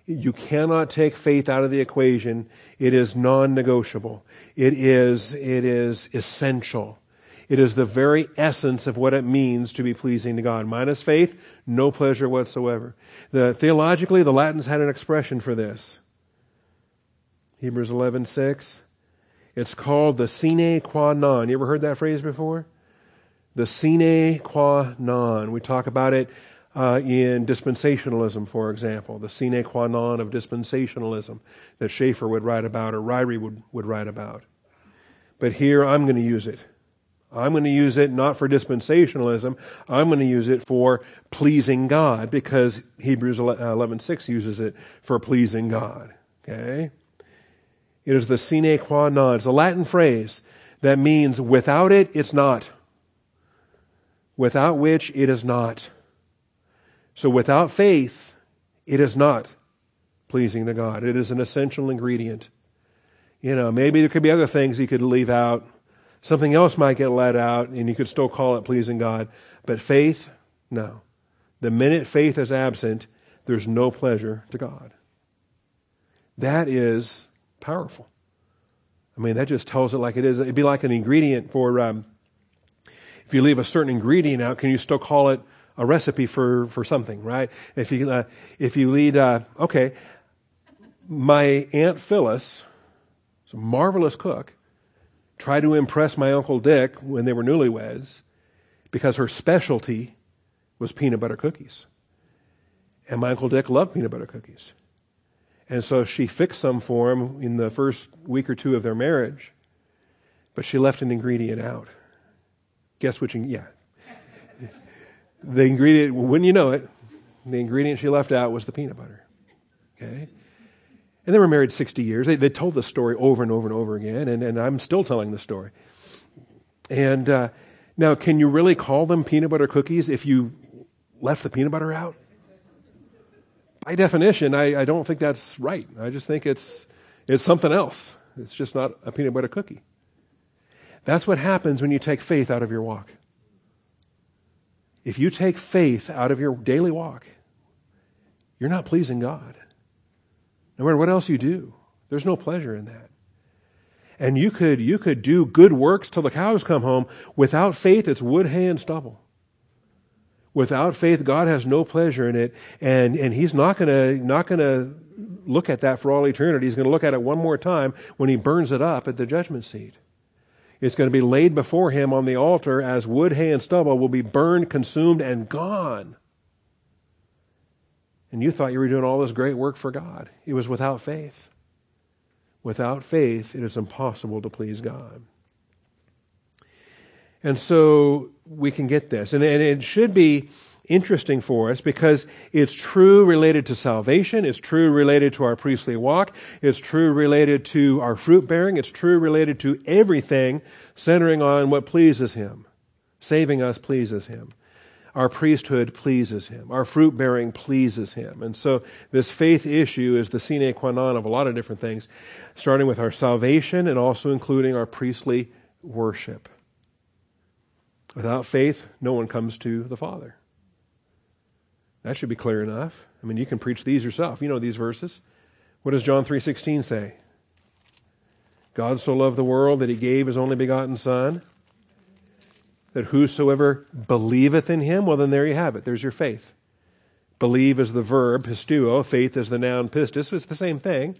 You cannot take faith out of the equation. It is non-negotiable. It is, it is essential. It is the very essence of what it means to be pleasing to God. Minus faith, no pleasure whatsoever. The, theologically, the Latins had an expression for this. Hebrews 11, 6. It's called the sine qua non. You ever heard that phrase before? The sine qua non. We talk about it uh, in dispensationalism, for example, the sine qua non of dispensationalism that Chafer would write about or Ryrie would, would write about. But here I'm going to use it. I'm going to use it not for dispensationalism. I'm going to use it for pleasing God because Hebrews 11:6 uses it for pleasing God. Okay? It is the sine qua non. It's a Latin phrase that means without it, it's not. Without which, it is not. So without faith, it is not pleasing to God. It is an essential ingredient. You know, maybe there could be other things you could leave out. Something else might get let out, and you could still call it pleasing God. But faith, no. The minute faith is absent, there's no pleasure to God. That is powerful. I mean, that just tells it like it is. It'd be like an ingredient for, um, if you leave a certain ingredient out, can you still call it a recipe for, for something, right? If you, uh, if you lead, uh, okay, my Aunt Phyllis, a marvelous cook, tried to impress my Uncle Dick when they were newlyweds because her specialty was peanut butter cookies. And my Uncle Dick loved peanut butter cookies. And so she fixed some for him in the first week or two of their marriage, but she left an ingredient out. Guess which? Yeah. The ingredient, wouldn't you know it, the ingredient she left out was the peanut butter. Okay? And they were married 60 years. They, they told the story over and over and over again, and, and I'm still telling the story. And uh, now, can you really call them peanut butter cookies if you left the peanut butter out? By definition, I, I don't think that's right. I just think it's, it's something else. It's just not a peanut butter cookie. That's what happens when you take faith out of your walk. If you take faith out of your daily walk, you're not pleasing God. No matter what else you do, there's no pleasure in that. And you could, you could do good works till the cows come home. Without faith, it's wood, hay, and stubble. Without faith, God has no pleasure in it, and, and He's not gonna, not gonna look at that for all eternity. He's gonna look at it one more time when He burns it up at the judgment seat. It's going to be laid before Him on the altar as wood, hay, and stubble will be burned, consumed, and gone and you thought you were doing all this great work for God. It was without faith. Without faith, it is impossible to please God. And so we can get this. And, and it should be interesting for us because it's true related to salvation. It's true related to our priestly walk. It's true related to our fruit bearing. It's true related to everything centering on what pleases Him. Saving us pleases Him our priesthood pleases him. Our fruit bearing pleases him. And so this faith issue is the sine qua non of a lot of different things, starting with our salvation and also including our priestly worship. Without faith, no one comes to the Father. That should be clear enough. I mean, you can preach these yourself. You know these verses. What does John 3:16 say? God so loved the world that he gave his only begotten son that whosoever believeth in him, well, then there you have it. There's your faith. Believe is the verb, pisteuo, Faith is the noun, pistis. It's the same thing.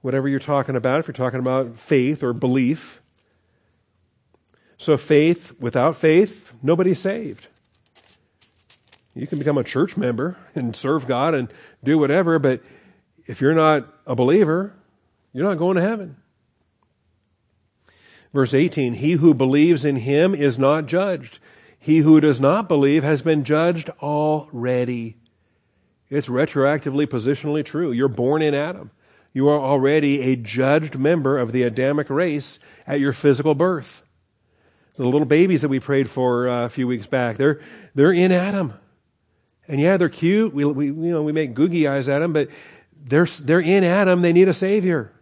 Whatever you're talking about, if you're talking about faith or belief. So, faith, without faith, nobody's saved. You can become a church member and serve God and do whatever, but if you're not a believer, you're not going to heaven. Verse 18, he who believes in him is not judged. He who does not believe has been judged already. It's retroactively, positionally true. You're born in Adam. You are already a judged member of the Adamic race at your physical birth. The little babies that we prayed for uh, a few weeks back, they're, they're in Adam. And yeah, they're cute. We, we, you know, we make googie eyes at them, but they're, they're in Adam. They need a Savior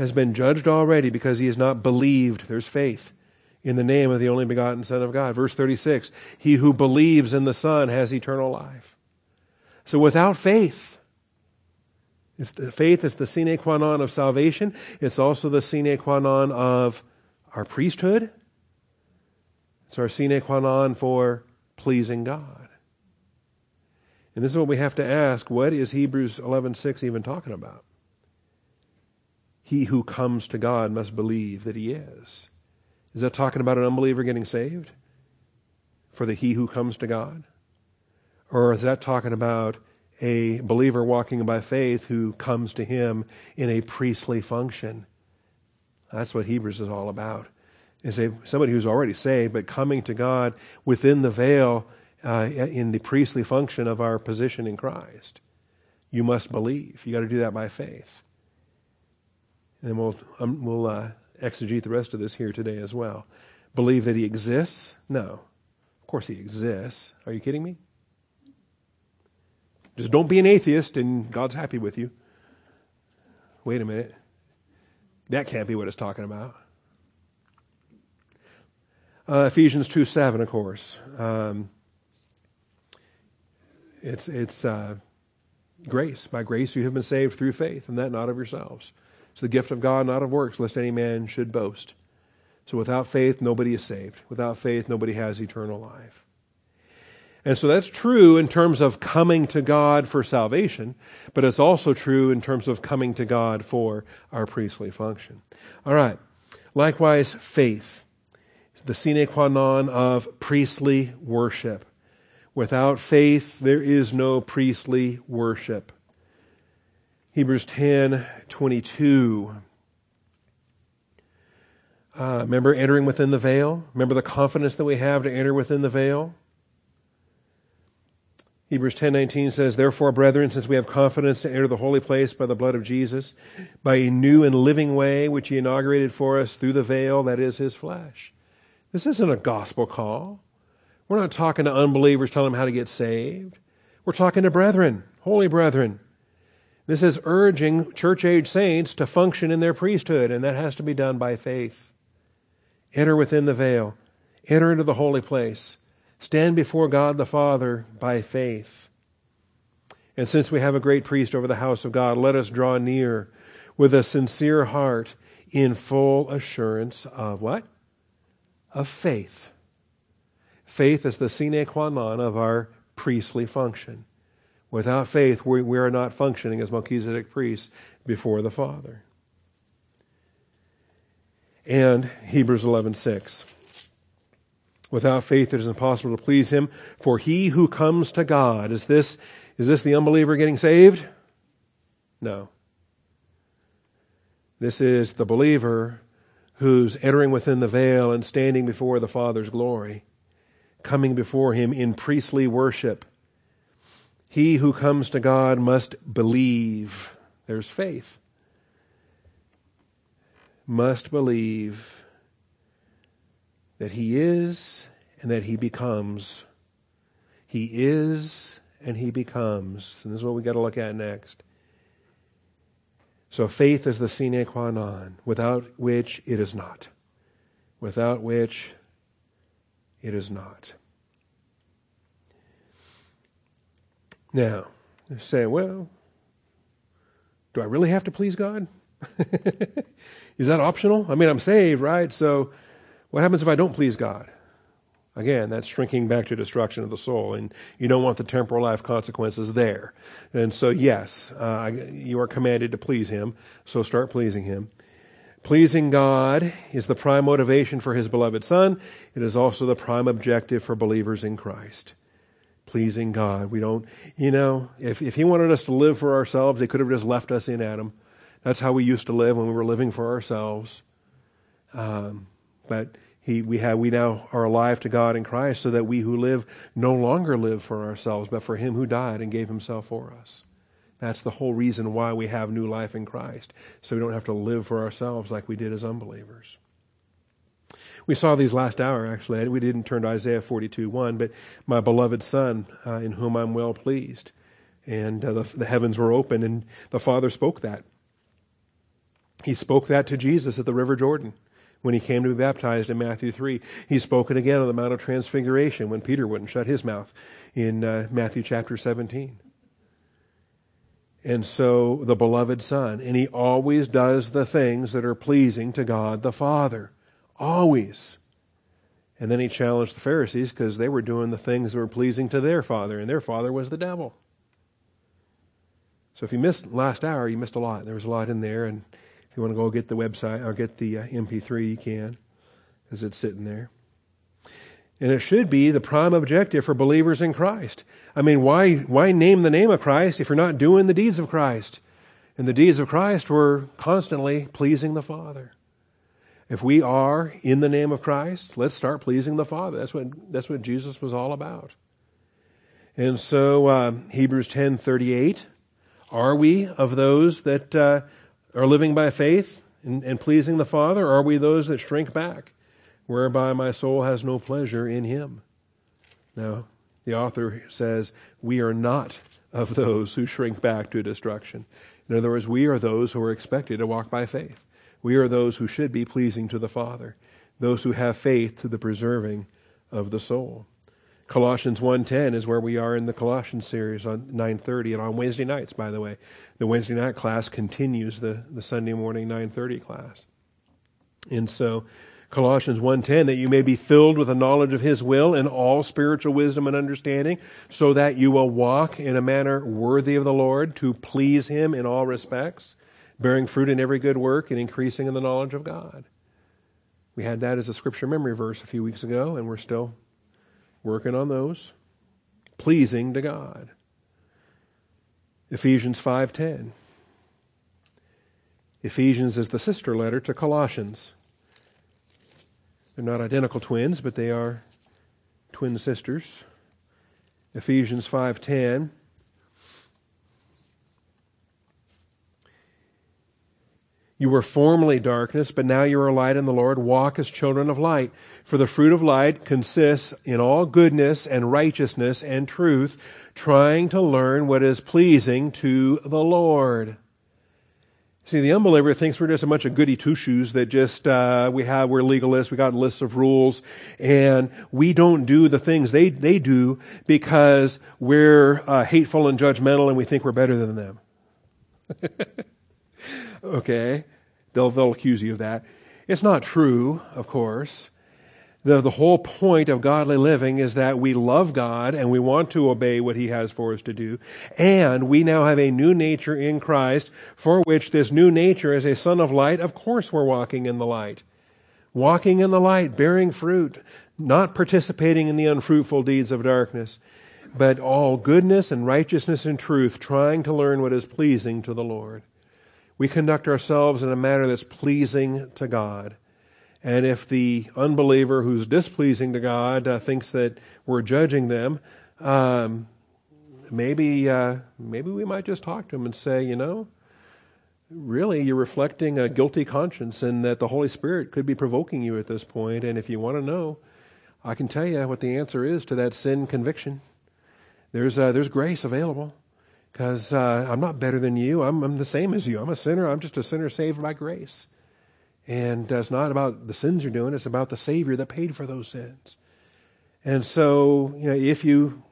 has been judged already because he has not believed. There's faith in the name of the only begotten Son of God. Verse 36 He who believes in the Son has eternal life. So without faith, the, faith is the sine qua non of salvation. It's also the sine qua non of our priesthood. It's our sine qua non for pleasing God. And this is what we have to ask what is Hebrews 11:6 even talking about? he who comes to God must believe that he is. Is that talking about an unbeliever getting saved? For the he who comes to God? Or is that talking about a believer walking by faith who comes to him in a priestly function? That's what Hebrews is all about. Is a, somebody who's already saved, but coming to God within the veil uh, in the priestly function of our position in Christ. You must believe. You got to do that by faith. And we'll, um, we'll uh, exegete the rest of this here today as well. Believe that he exists? No. Of course he exists. Are you kidding me? Just don't be an atheist and God's happy with you. Wait a minute. That can't be what it's talking about. Uh, Ephesians 2 7, of course. Um, it's it's uh, grace. By grace you have been saved through faith, and that not of yourselves. It's the gift of God, not of works, lest any man should boast. So without faith, nobody is saved. Without faith, nobody has eternal life. And so that's true in terms of coming to God for salvation, but it's also true in terms of coming to God for our priestly function. All right. Likewise, faith, the sine qua non of priestly worship. Without faith, there is no priestly worship. Hebrews 10 22. Uh, remember entering within the veil? Remember the confidence that we have to enter within the veil? Hebrews 10:19 says, "Therefore, brethren, since we have confidence to enter the holy place by the blood of Jesus, by a new and living way which he inaugurated for us through the veil that is his flesh." This isn't a gospel call. We're not talking to unbelievers telling them how to get saved. We're talking to brethren, holy brethren. This is urging church age saints to function in their priesthood, and that has to be done by faith. Enter within the veil, enter into the holy place, stand before God the Father by faith. And since we have a great priest over the house of God, let us draw near with a sincere heart in full assurance of what? Of faith Faith is the sine qua non of our priestly function. Without faith, we, we are not functioning as Melchizedek priests before the Father. And Hebrews 11:6. Without faith it is impossible to please him, for he who comes to God, is this is this the unbeliever getting saved? No. This is the believer who's entering within the veil and standing before the Father's glory coming before him in priestly worship. He who comes to God must believe. There's faith. Must believe that he is and that he becomes. He is and he becomes. And this is what we got to look at next. So faith is the sine qua non, without which it is not. Without which it is not. Now, say, well, do I really have to please God? is that optional? I mean, I'm saved, right? So what happens if I don't please God? Again, that's shrinking back to destruction of the soul, and you don't want the temporal life consequences there. And so, yes, uh, you are commanded to please Him, so start pleasing Him. Pleasing God is the prime motivation for his beloved Son. It is also the prime objective for believers in Christ. Pleasing God. We don't, you know, if, if he wanted us to live for ourselves, he could have just left us in Adam. That's how we used to live when we were living for ourselves. Um, but he, we have, we now are alive to God in Christ so that we who live no longer live for ourselves, but for him who died and gave himself for us. That's the whole reason why we have new life in Christ, so we don't have to live for ourselves like we did as unbelievers. We saw these last hour, actually. We didn't turn to Isaiah 42 1, but my beloved Son, uh, in whom I'm well pleased. And uh, the, the heavens were open, and the Father spoke that. He spoke that to Jesus at the River Jordan when he came to be baptized in Matthew 3. He's spoken again on the Mount of Transfiguration when Peter wouldn't shut his mouth in uh, Matthew chapter 17 and so the beloved Son. And he always does the things that are pleasing to God the Father. Always. And then he challenged the Pharisees because they were doing the things that were pleasing to their father, and their father was the devil. So if you missed last hour, you missed a lot. There was a lot in there, and if you want to go get the website or get the uh, MP3, you can, because it's sitting there. And it should be the prime objective for believers in Christ. I mean, why, why name the name of Christ if you're not doing the deeds of Christ? And the deeds of Christ were constantly pleasing the Father. If we are in the name of Christ, let's start pleasing the Father. That's what, that's what Jesus was all about. And so, uh, Hebrews 10 38, are we of those that uh, are living by faith and, and pleasing the Father, or are we those that shrink back? whereby my soul has no pleasure in him. Now, the author says, We are not of those who shrink back to destruction. In other words, we are those who are expected to walk by faith. We are those who should be pleasing to the Father, those who have faith to the preserving of the soul. Colossians 1:10 is where we are in the Colossians series on 9:30 and on Wednesday nights by the way. The Wednesday night class continues the the Sunday morning 9:30 class. And so Colossians 1:10 that you may be filled with the knowledge of his will and all spiritual wisdom and understanding so that you will walk in a manner worthy of the Lord to please him in all respects bearing fruit in every good work and increasing in the knowledge of God. We had that as a scripture memory verse a few weeks ago and we're still working on those pleasing to God. Ephesians 5:10 Ephesians is the sister letter to Colossians. They're not identical twins, but they are twin sisters. Ephesians 5:10 You were formerly darkness, but now you are light in the Lord. Walk as children of light. For the fruit of light consists in all goodness and righteousness and truth, trying to learn what is pleasing to the Lord. See, the unbeliever thinks we're just a bunch of goody two shoes that just uh, we have. We're legalists. We got lists of rules, and we don't do the things they they do because we're uh, hateful and judgmental, and we think we're better than them. okay? They'll, they'll accuse you of that. It's not true, of course. The, the whole point of godly living is that we love God and we want to obey what He has for us to do. And we now have a new nature in Christ for which this new nature is a son of light. Of course we're walking in the light. Walking in the light, bearing fruit, not participating in the unfruitful deeds of darkness, but all goodness and righteousness and truth, trying to learn what is pleasing to the Lord we conduct ourselves in a manner that's pleasing to God. And if the unbeliever who's displeasing to God uh, thinks that we're judging them, um, maybe uh, maybe we might just talk to him and say, you know, really you're reflecting a guilty conscience, and that the Holy Spirit could be provoking you at this point. And if you want to know, I can tell you what the answer is to that sin conviction. There's uh, there's grace available because uh, I'm not better than you. I'm, I'm, the same as you. I'm a sinner. I'm just a sinner saved by grace. And uh, it's not about the sins you're doing, it's about the Savior that paid for those sins. And so, you know, if you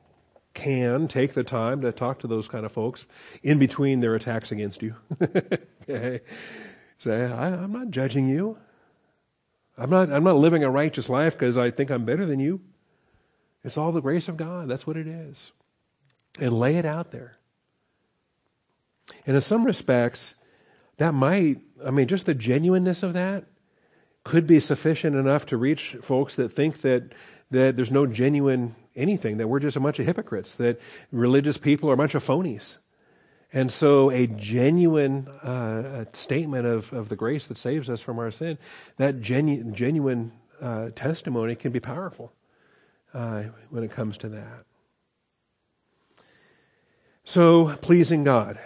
can take the time to talk to those kind of folks in between their attacks against you, okay, say, I, I'm not judging you. I'm not, I'm not living a righteous life because I think I'm better than you. It's all the grace of God. That's what it is. And lay it out there. And in some respects, that might, I mean, just the genuineness of that could be sufficient enough to reach folks that think that, that there's no genuine anything, that we're just a bunch of hypocrites, that religious people are a bunch of phonies. And so, a genuine uh, statement of, of the grace that saves us from our sin, that genu- genuine uh, testimony can be powerful uh, when it comes to that. So, pleasing God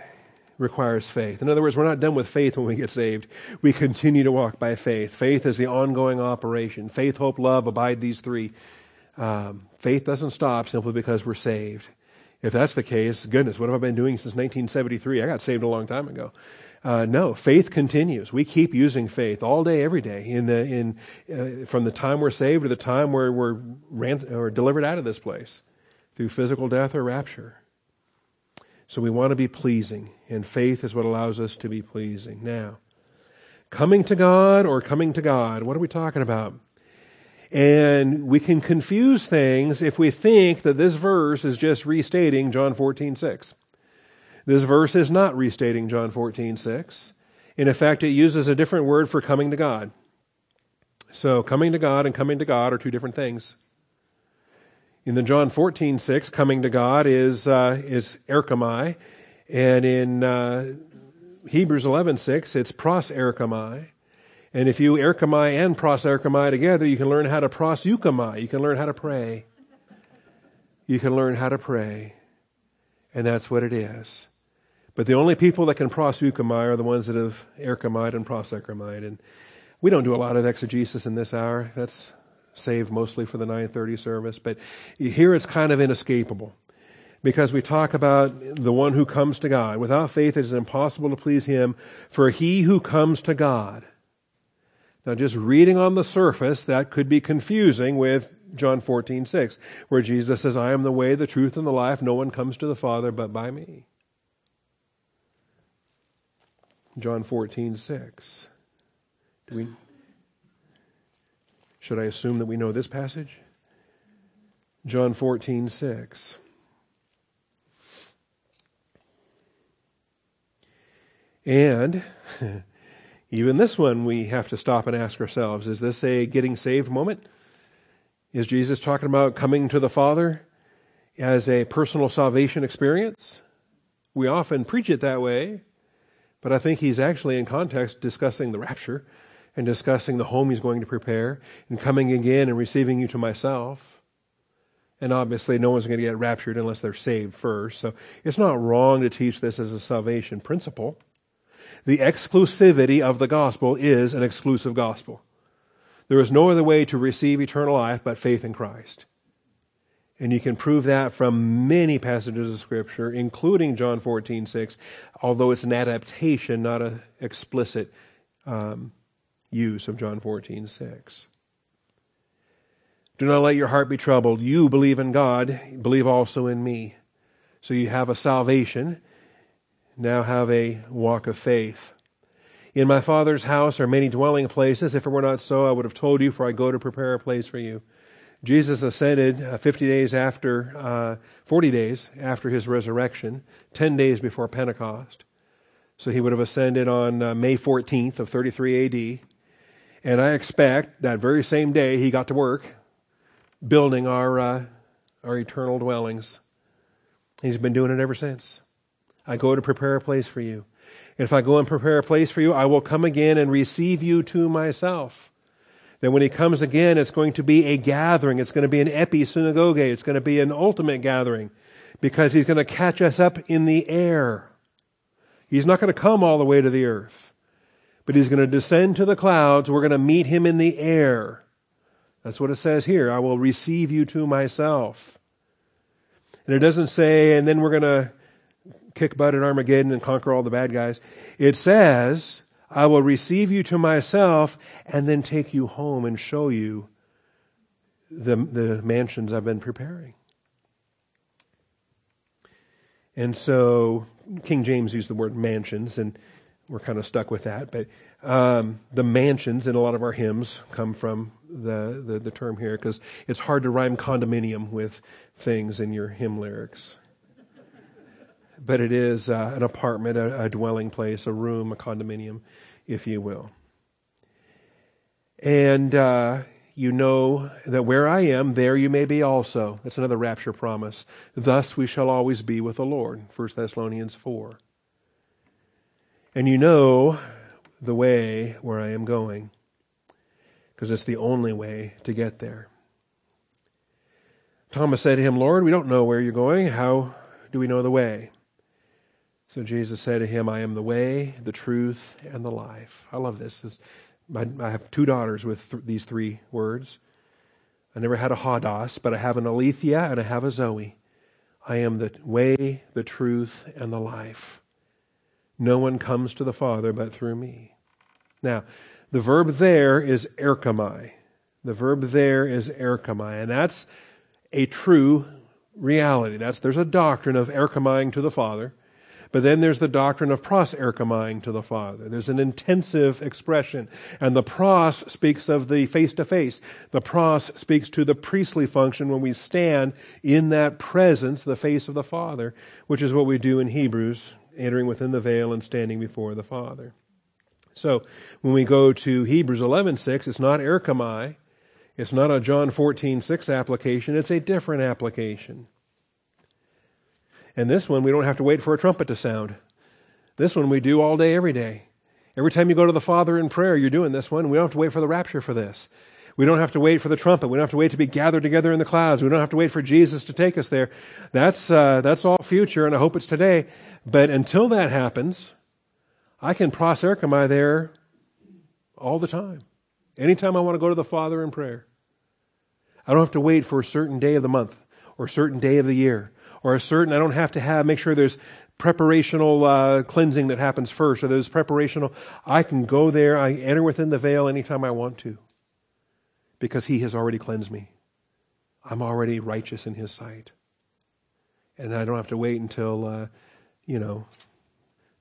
requires faith. In other words, we're not done with faith when we get saved. We continue to walk by faith. Faith is the ongoing operation. Faith, hope, love abide these three. Um, faith doesn't stop simply because we're saved. If that's the case, goodness, what have I been doing since 1973? I got saved a long time ago. Uh, no, faith continues. We keep using faith all day, every day, in the in uh, from the time we're saved to the time where we're ran, or delivered out of this place through physical death or rapture. So we want to be pleasing, and faith is what allows us to be pleasing. Now, coming to God or coming to God, what are we talking about? And we can confuse things if we think that this verse is just restating John 14, 6. This verse is not restating John 14, 6. In effect, it uses a different word for coming to God. So, coming to God and coming to God are two different things. In the John 14, 6, coming to God is, uh, is erchomai. And in uh, Hebrews 11, 6, it's pros erchomai. And if you erchomai and pros erchomai together, you can learn how to pros euchomai. You can learn how to pray. You can learn how to pray. And that's what it is. But the only people that can pros euchomai are the ones that have erchomai and pros erchomai. And we don't do a lot of exegesis in this hour. That's saved mostly for the 930 service, but here it's kind of inescapable because we talk about the one who comes to God. Without faith, it is impossible to please him, for he who comes to God. Now, just reading on the surface, that could be confusing with John 14, 6, where Jesus says, I am the way, the truth, and the life. No one comes to the Father but by me. John 14, 6. Do we, Should I assume that we know this passage? John 14, 6. And even this one, we have to stop and ask ourselves is this a getting saved moment? Is Jesus talking about coming to the Father as a personal salvation experience? We often preach it that way, but I think he's actually in context discussing the rapture and discussing the home he's going to prepare and coming again and receiving you to myself. And obviously, no one's going to get raptured unless they're saved first. So it's not wrong to teach this as a salvation principle. The exclusivity of the gospel is an exclusive gospel. There is no other way to receive eternal life but faith in Christ. And you can prove that from many passages of Scripture, including John 14, 6, although it's an adaptation, not an explicit um, use of John 14, 6. Do not let your heart be troubled. You believe in God, believe also in me. So you have a salvation, now have a walk of faith. In my Father's house are many dwelling places. If it were not so, I would have told you, for I go to prepare a place for you. Jesus ascended uh, 50 days after, uh, 40 days after his resurrection, 10 days before Pentecost. So he would have ascended on uh, May 14th of 33 AD. And I expect that very same day he got to work building our, uh, our eternal dwellings. He's been doing it ever since. I go to prepare a place for you. If I go and prepare a place for you, I will come again and receive you to myself Then when he comes again, it's going to be a gathering. It's going to be an epi synagogue. It's going to be an ultimate gathering because he's going to catch us up in the air. He's not going to come all the way to the earth, but he's going to descend to the clouds. We're going to meet him in the air. That's what it says here. I will receive you to myself. And it doesn't say, and then we're going to kick butt at Armageddon and conquer all the bad guys. It says, I will receive you to myself and then take you home and show you the, the mansions I've been preparing. And so King James used the word mansions, and we're kind of stuck with that. But um, the mansions in a lot of our hymns come from the, the, the term here because it's hard to rhyme condominium with things in your hymn lyrics. but it is uh, an apartment, a, a dwelling place, a room, a condominium if you will. And uh, you know that where I am, there you may be also. That's another rapture promise. Thus we shall always be with the Lord. 1 Thessalonians 4. And you know the way where I am going, because it's the only way to get there. Thomas said to him, Lord, we don't know where you're going. How do we know the way? So Jesus said to him, I am the way, the truth, and the life. I love this. I have two daughters with th- these three words. I never had a Hodos, but I have an Aletheia and I have a Zoe. I am the way, the truth, and the life. No one comes to the Father but through me. Now, the verb there is erchomai. The verb there is erchomai, and that's a true reality. That's there's a doctrine of erchomaing to the Father. But then there's the doctrine of pros erchomai to the Father. There's an intensive expression. And the pros speaks of the face to face. The pros speaks to the priestly function when we stand in that presence, the face of the Father, which is what we do in Hebrews, entering within the veil and standing before the Father. So when we go to Hebrews 11:6, it's not erchomai. It's not a John 14:6 application. It's a different application. And this one, we don't have to wait for a trumpet to sound. This one we do all day, every day. Every time you go to the Father in prayer, you're doing this one. We don't have to wait for the rapture for this. We don't have to wait for the trumpet. We don't have to wait to be gathered together in the clouds. We don't have to wait for Jesus to take us there. That's, uh, that's all future, and I hope it's today. But until that happens, I can proserchomai there all the time. Anytime I want to go to the Father in prayer. I don't have to wait for a certain day of the month or a certain day of the year or a certain, I don't have to have, make sure there's preparational uh, cleansing that happens first, or there's preparational. I can go there, I enter within the veil anytime I want to because He has already cleansed me. I'm already righteous in His sight. And I don't have to wait until, uh, you know,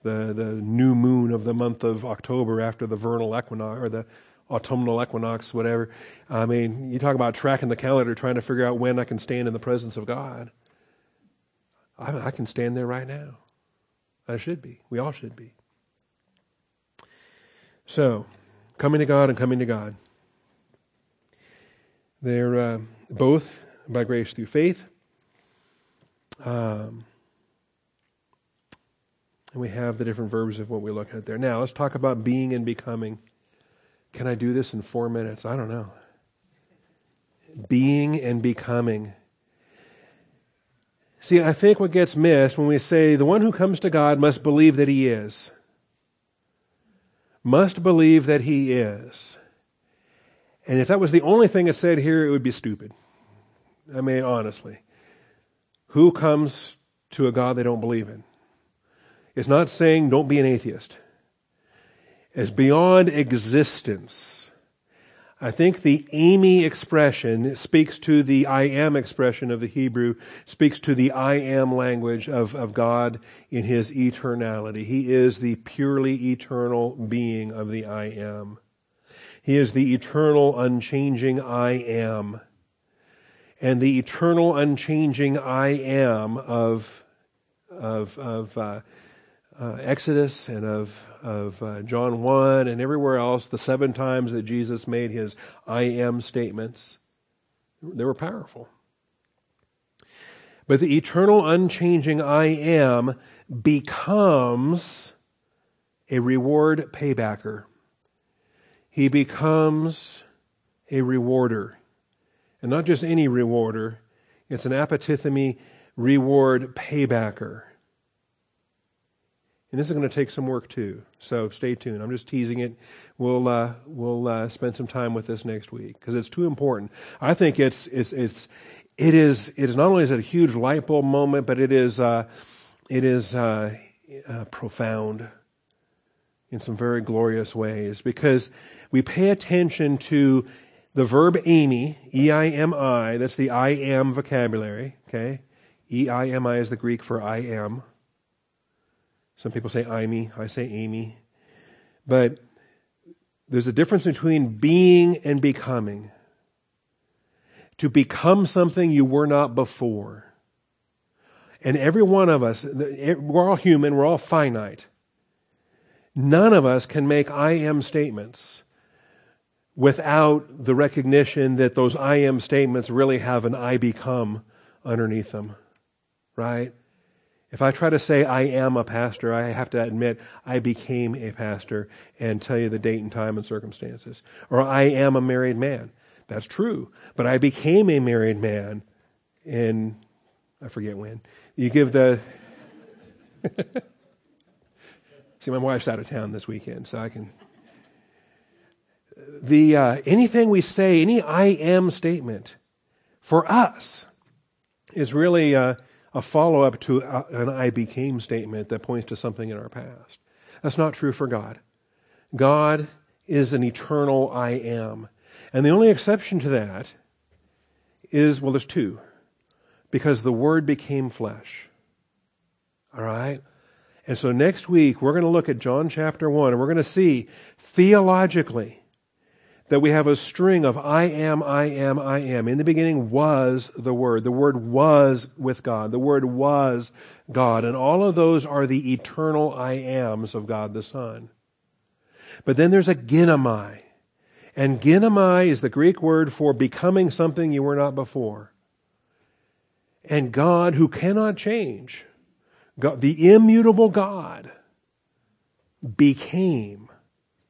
the, the new moon of the month of October after the vernal equinox, or the autumnal equinox, whatever. I mean, you talk about tracking the calendar, trying to figure out when I can stand in the presence of God. I, I can stand there right now. I should be. We all should be. So, coming to God and coming to God. They're uh, both by grace through faith. Um, and we have the different verbs of what we look at there. Now, let's talk about being and becoming. Can I do this in four minutes? I don't know. Being and becoming. See, I think what gets missed when we say the one who comes to God must believe that he is. Must believe that he is. And if that was the only thing it said here, it would be stupid. I mean, honestly. Who comes to a God they don't believe in? It's not saying don't be an atheist. It's beyond existence. I think the eimi expression speaks to the I am expression of the Hebrew, speaks to the I am language of, of God in his eternality. He is the purely eternal being of the I am. He is the eternal, unchanging I am. And the eternal, unchanging I am of, of, of uh, uh, Exodus and of, of uh, John 1 and everywhere else, the seven times that Jesus made his I am statements, they were powerful. But the eternal, unchanging I am becomes a reward paybacker. He becomes a rewarder. And not just any rewarder, it's an apotithemy reward paybacker. And this is going to take some work too. So stay tuned. I'm just teasing it. We'll uh, we'll uh, spend some time with this next week because it's too important. I think it's it's it's it is it is not only is it a huge light bulb moment, but it is uh, it is uh, uh, profound in some very glorious ways because we pay attention to the verb eimi, E I M I. That's the I am vocabulary. Okay, E I M I is the Greek for I am. Some people say I me, I say Amy. But there's a difference between being and becoming. To become something you were not before. And every one of us, we're all human, we're all finite. None of us can make I am statements without the recognition that those I am statements really have an I become underneath them. Right? If I try to say I am a pastor, I have to admit I became a pastor and tell you the date and time and circumstances. Or I am a married man. That's true. But I became a married man in, I forget when. You give the, see, my wife's out of town this weekend, so I can. The, uh, anything we say, any I am statement for us is really, uh, a follow up to an I became statement that points to something in our past. That's not true for God. God is an eternal I am. And the only exception to that is, well, there's two. Because the Word became flesh. All right? And so next week, we're going to look at John chapter 1, and we're going to see theologically that we have a string of I am, I am, I am. In the beginning was the Word. The Word was with God. The Word was God. And all of those are the eternal I ams of God the Son. But then there's a ginomai. And ginomai is the Greek word for becoming something you were not before. And God, who cannot change, God, the immutable God, became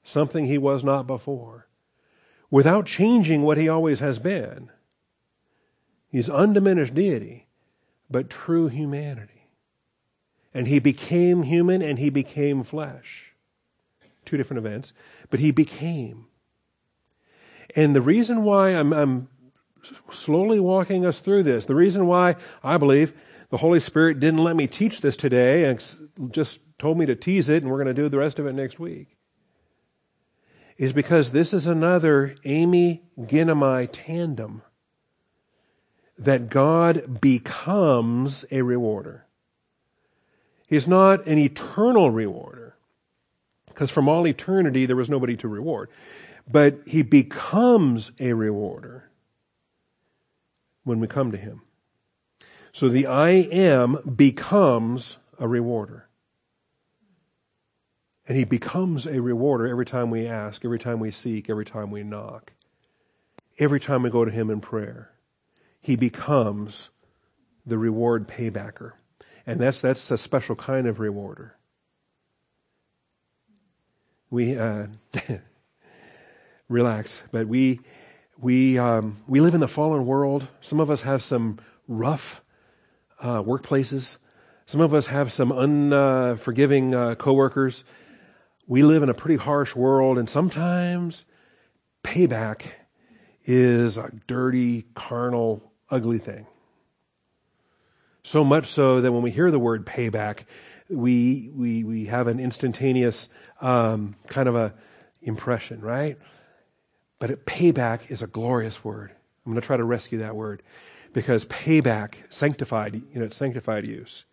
something he was not before without changing what he always has been. He's undiminished deity, but true humanity. And he became human and he became flesh. Two different events, but he became. And the reason why I'm, I'm slowly walking us through this, the reason why I believe the Holy Spirit didn't let me teach this today and just told me to tease it and we're going to do the rest of it next week is because this is another eimi ginomai tandem that God becomes a rewarder. He's not an eternal rewarder because from all eternity there was nobody to reward. but he becomes a rewarder when we come to him. So the I am becomes a rewarder. And he becomes a rewarder every time we ask, every time we seek, every time we knock, every time we go to him in prayer. He becomes the reward paybacker. And that's, that's a special kind of rewarder. We, uh, relax, but we, we, um, we live in the fallen world. Some of us have some rough uh, workplaces. Some of us have some unforgiving uh, coworkers. We live in a pretty harsh world, and sometimes payback is a dirty, carnal, ugly thing. So much so that when we hear the word payback, we we we have an instantaneous um, kind of a impression, right? But it, payback is a glorious word. I'm going to try to rescue that word because payback, sanctified, you know, it's sanctified use.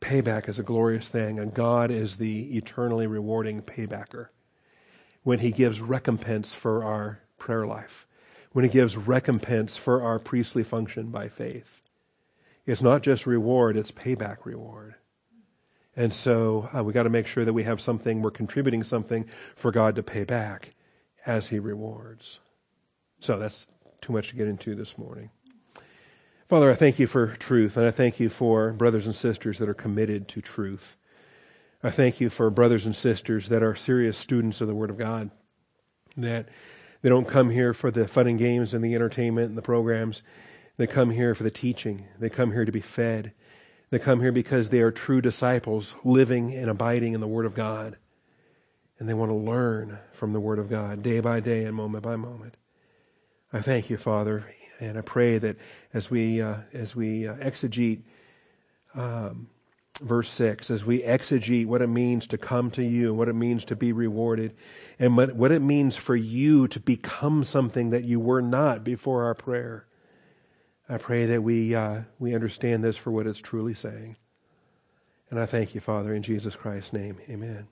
Payback is a glorious thing, and God is the eternally rewarding paybacker when He gives recompense for our prayer life, when He gives recompense for our priestly function by faith. It's not just reward, it's payback reward. And so uh, we got to make sure that we have something, we're contributing something for God to pay back as He rewards. So that's too much to get into this morning. Father, I thank you for truth, and I thank you for brothers and sisters that are committed to truth. I thank you for brothers and sisters that are serious students of the Word of God, that they don't come here for the fun and games and the entertainment and the programs. They come here for the teaching. They come here to be fed. They come here because they are true disciples living and abiding in the Word of God. And they want to learn from the Word of God day by day and moment by moment. I thank you, Father, and I pray that as we uh, as we uh, exegete um, verse six, as we exegete what it means to come to you, what it means to be rewarded, and what, what it means for you to become something that you were not before our prayer. I pray that we uh, we understand this for what it's truly saying. And I thank you, Father, in Jesus Christ's name. Amen.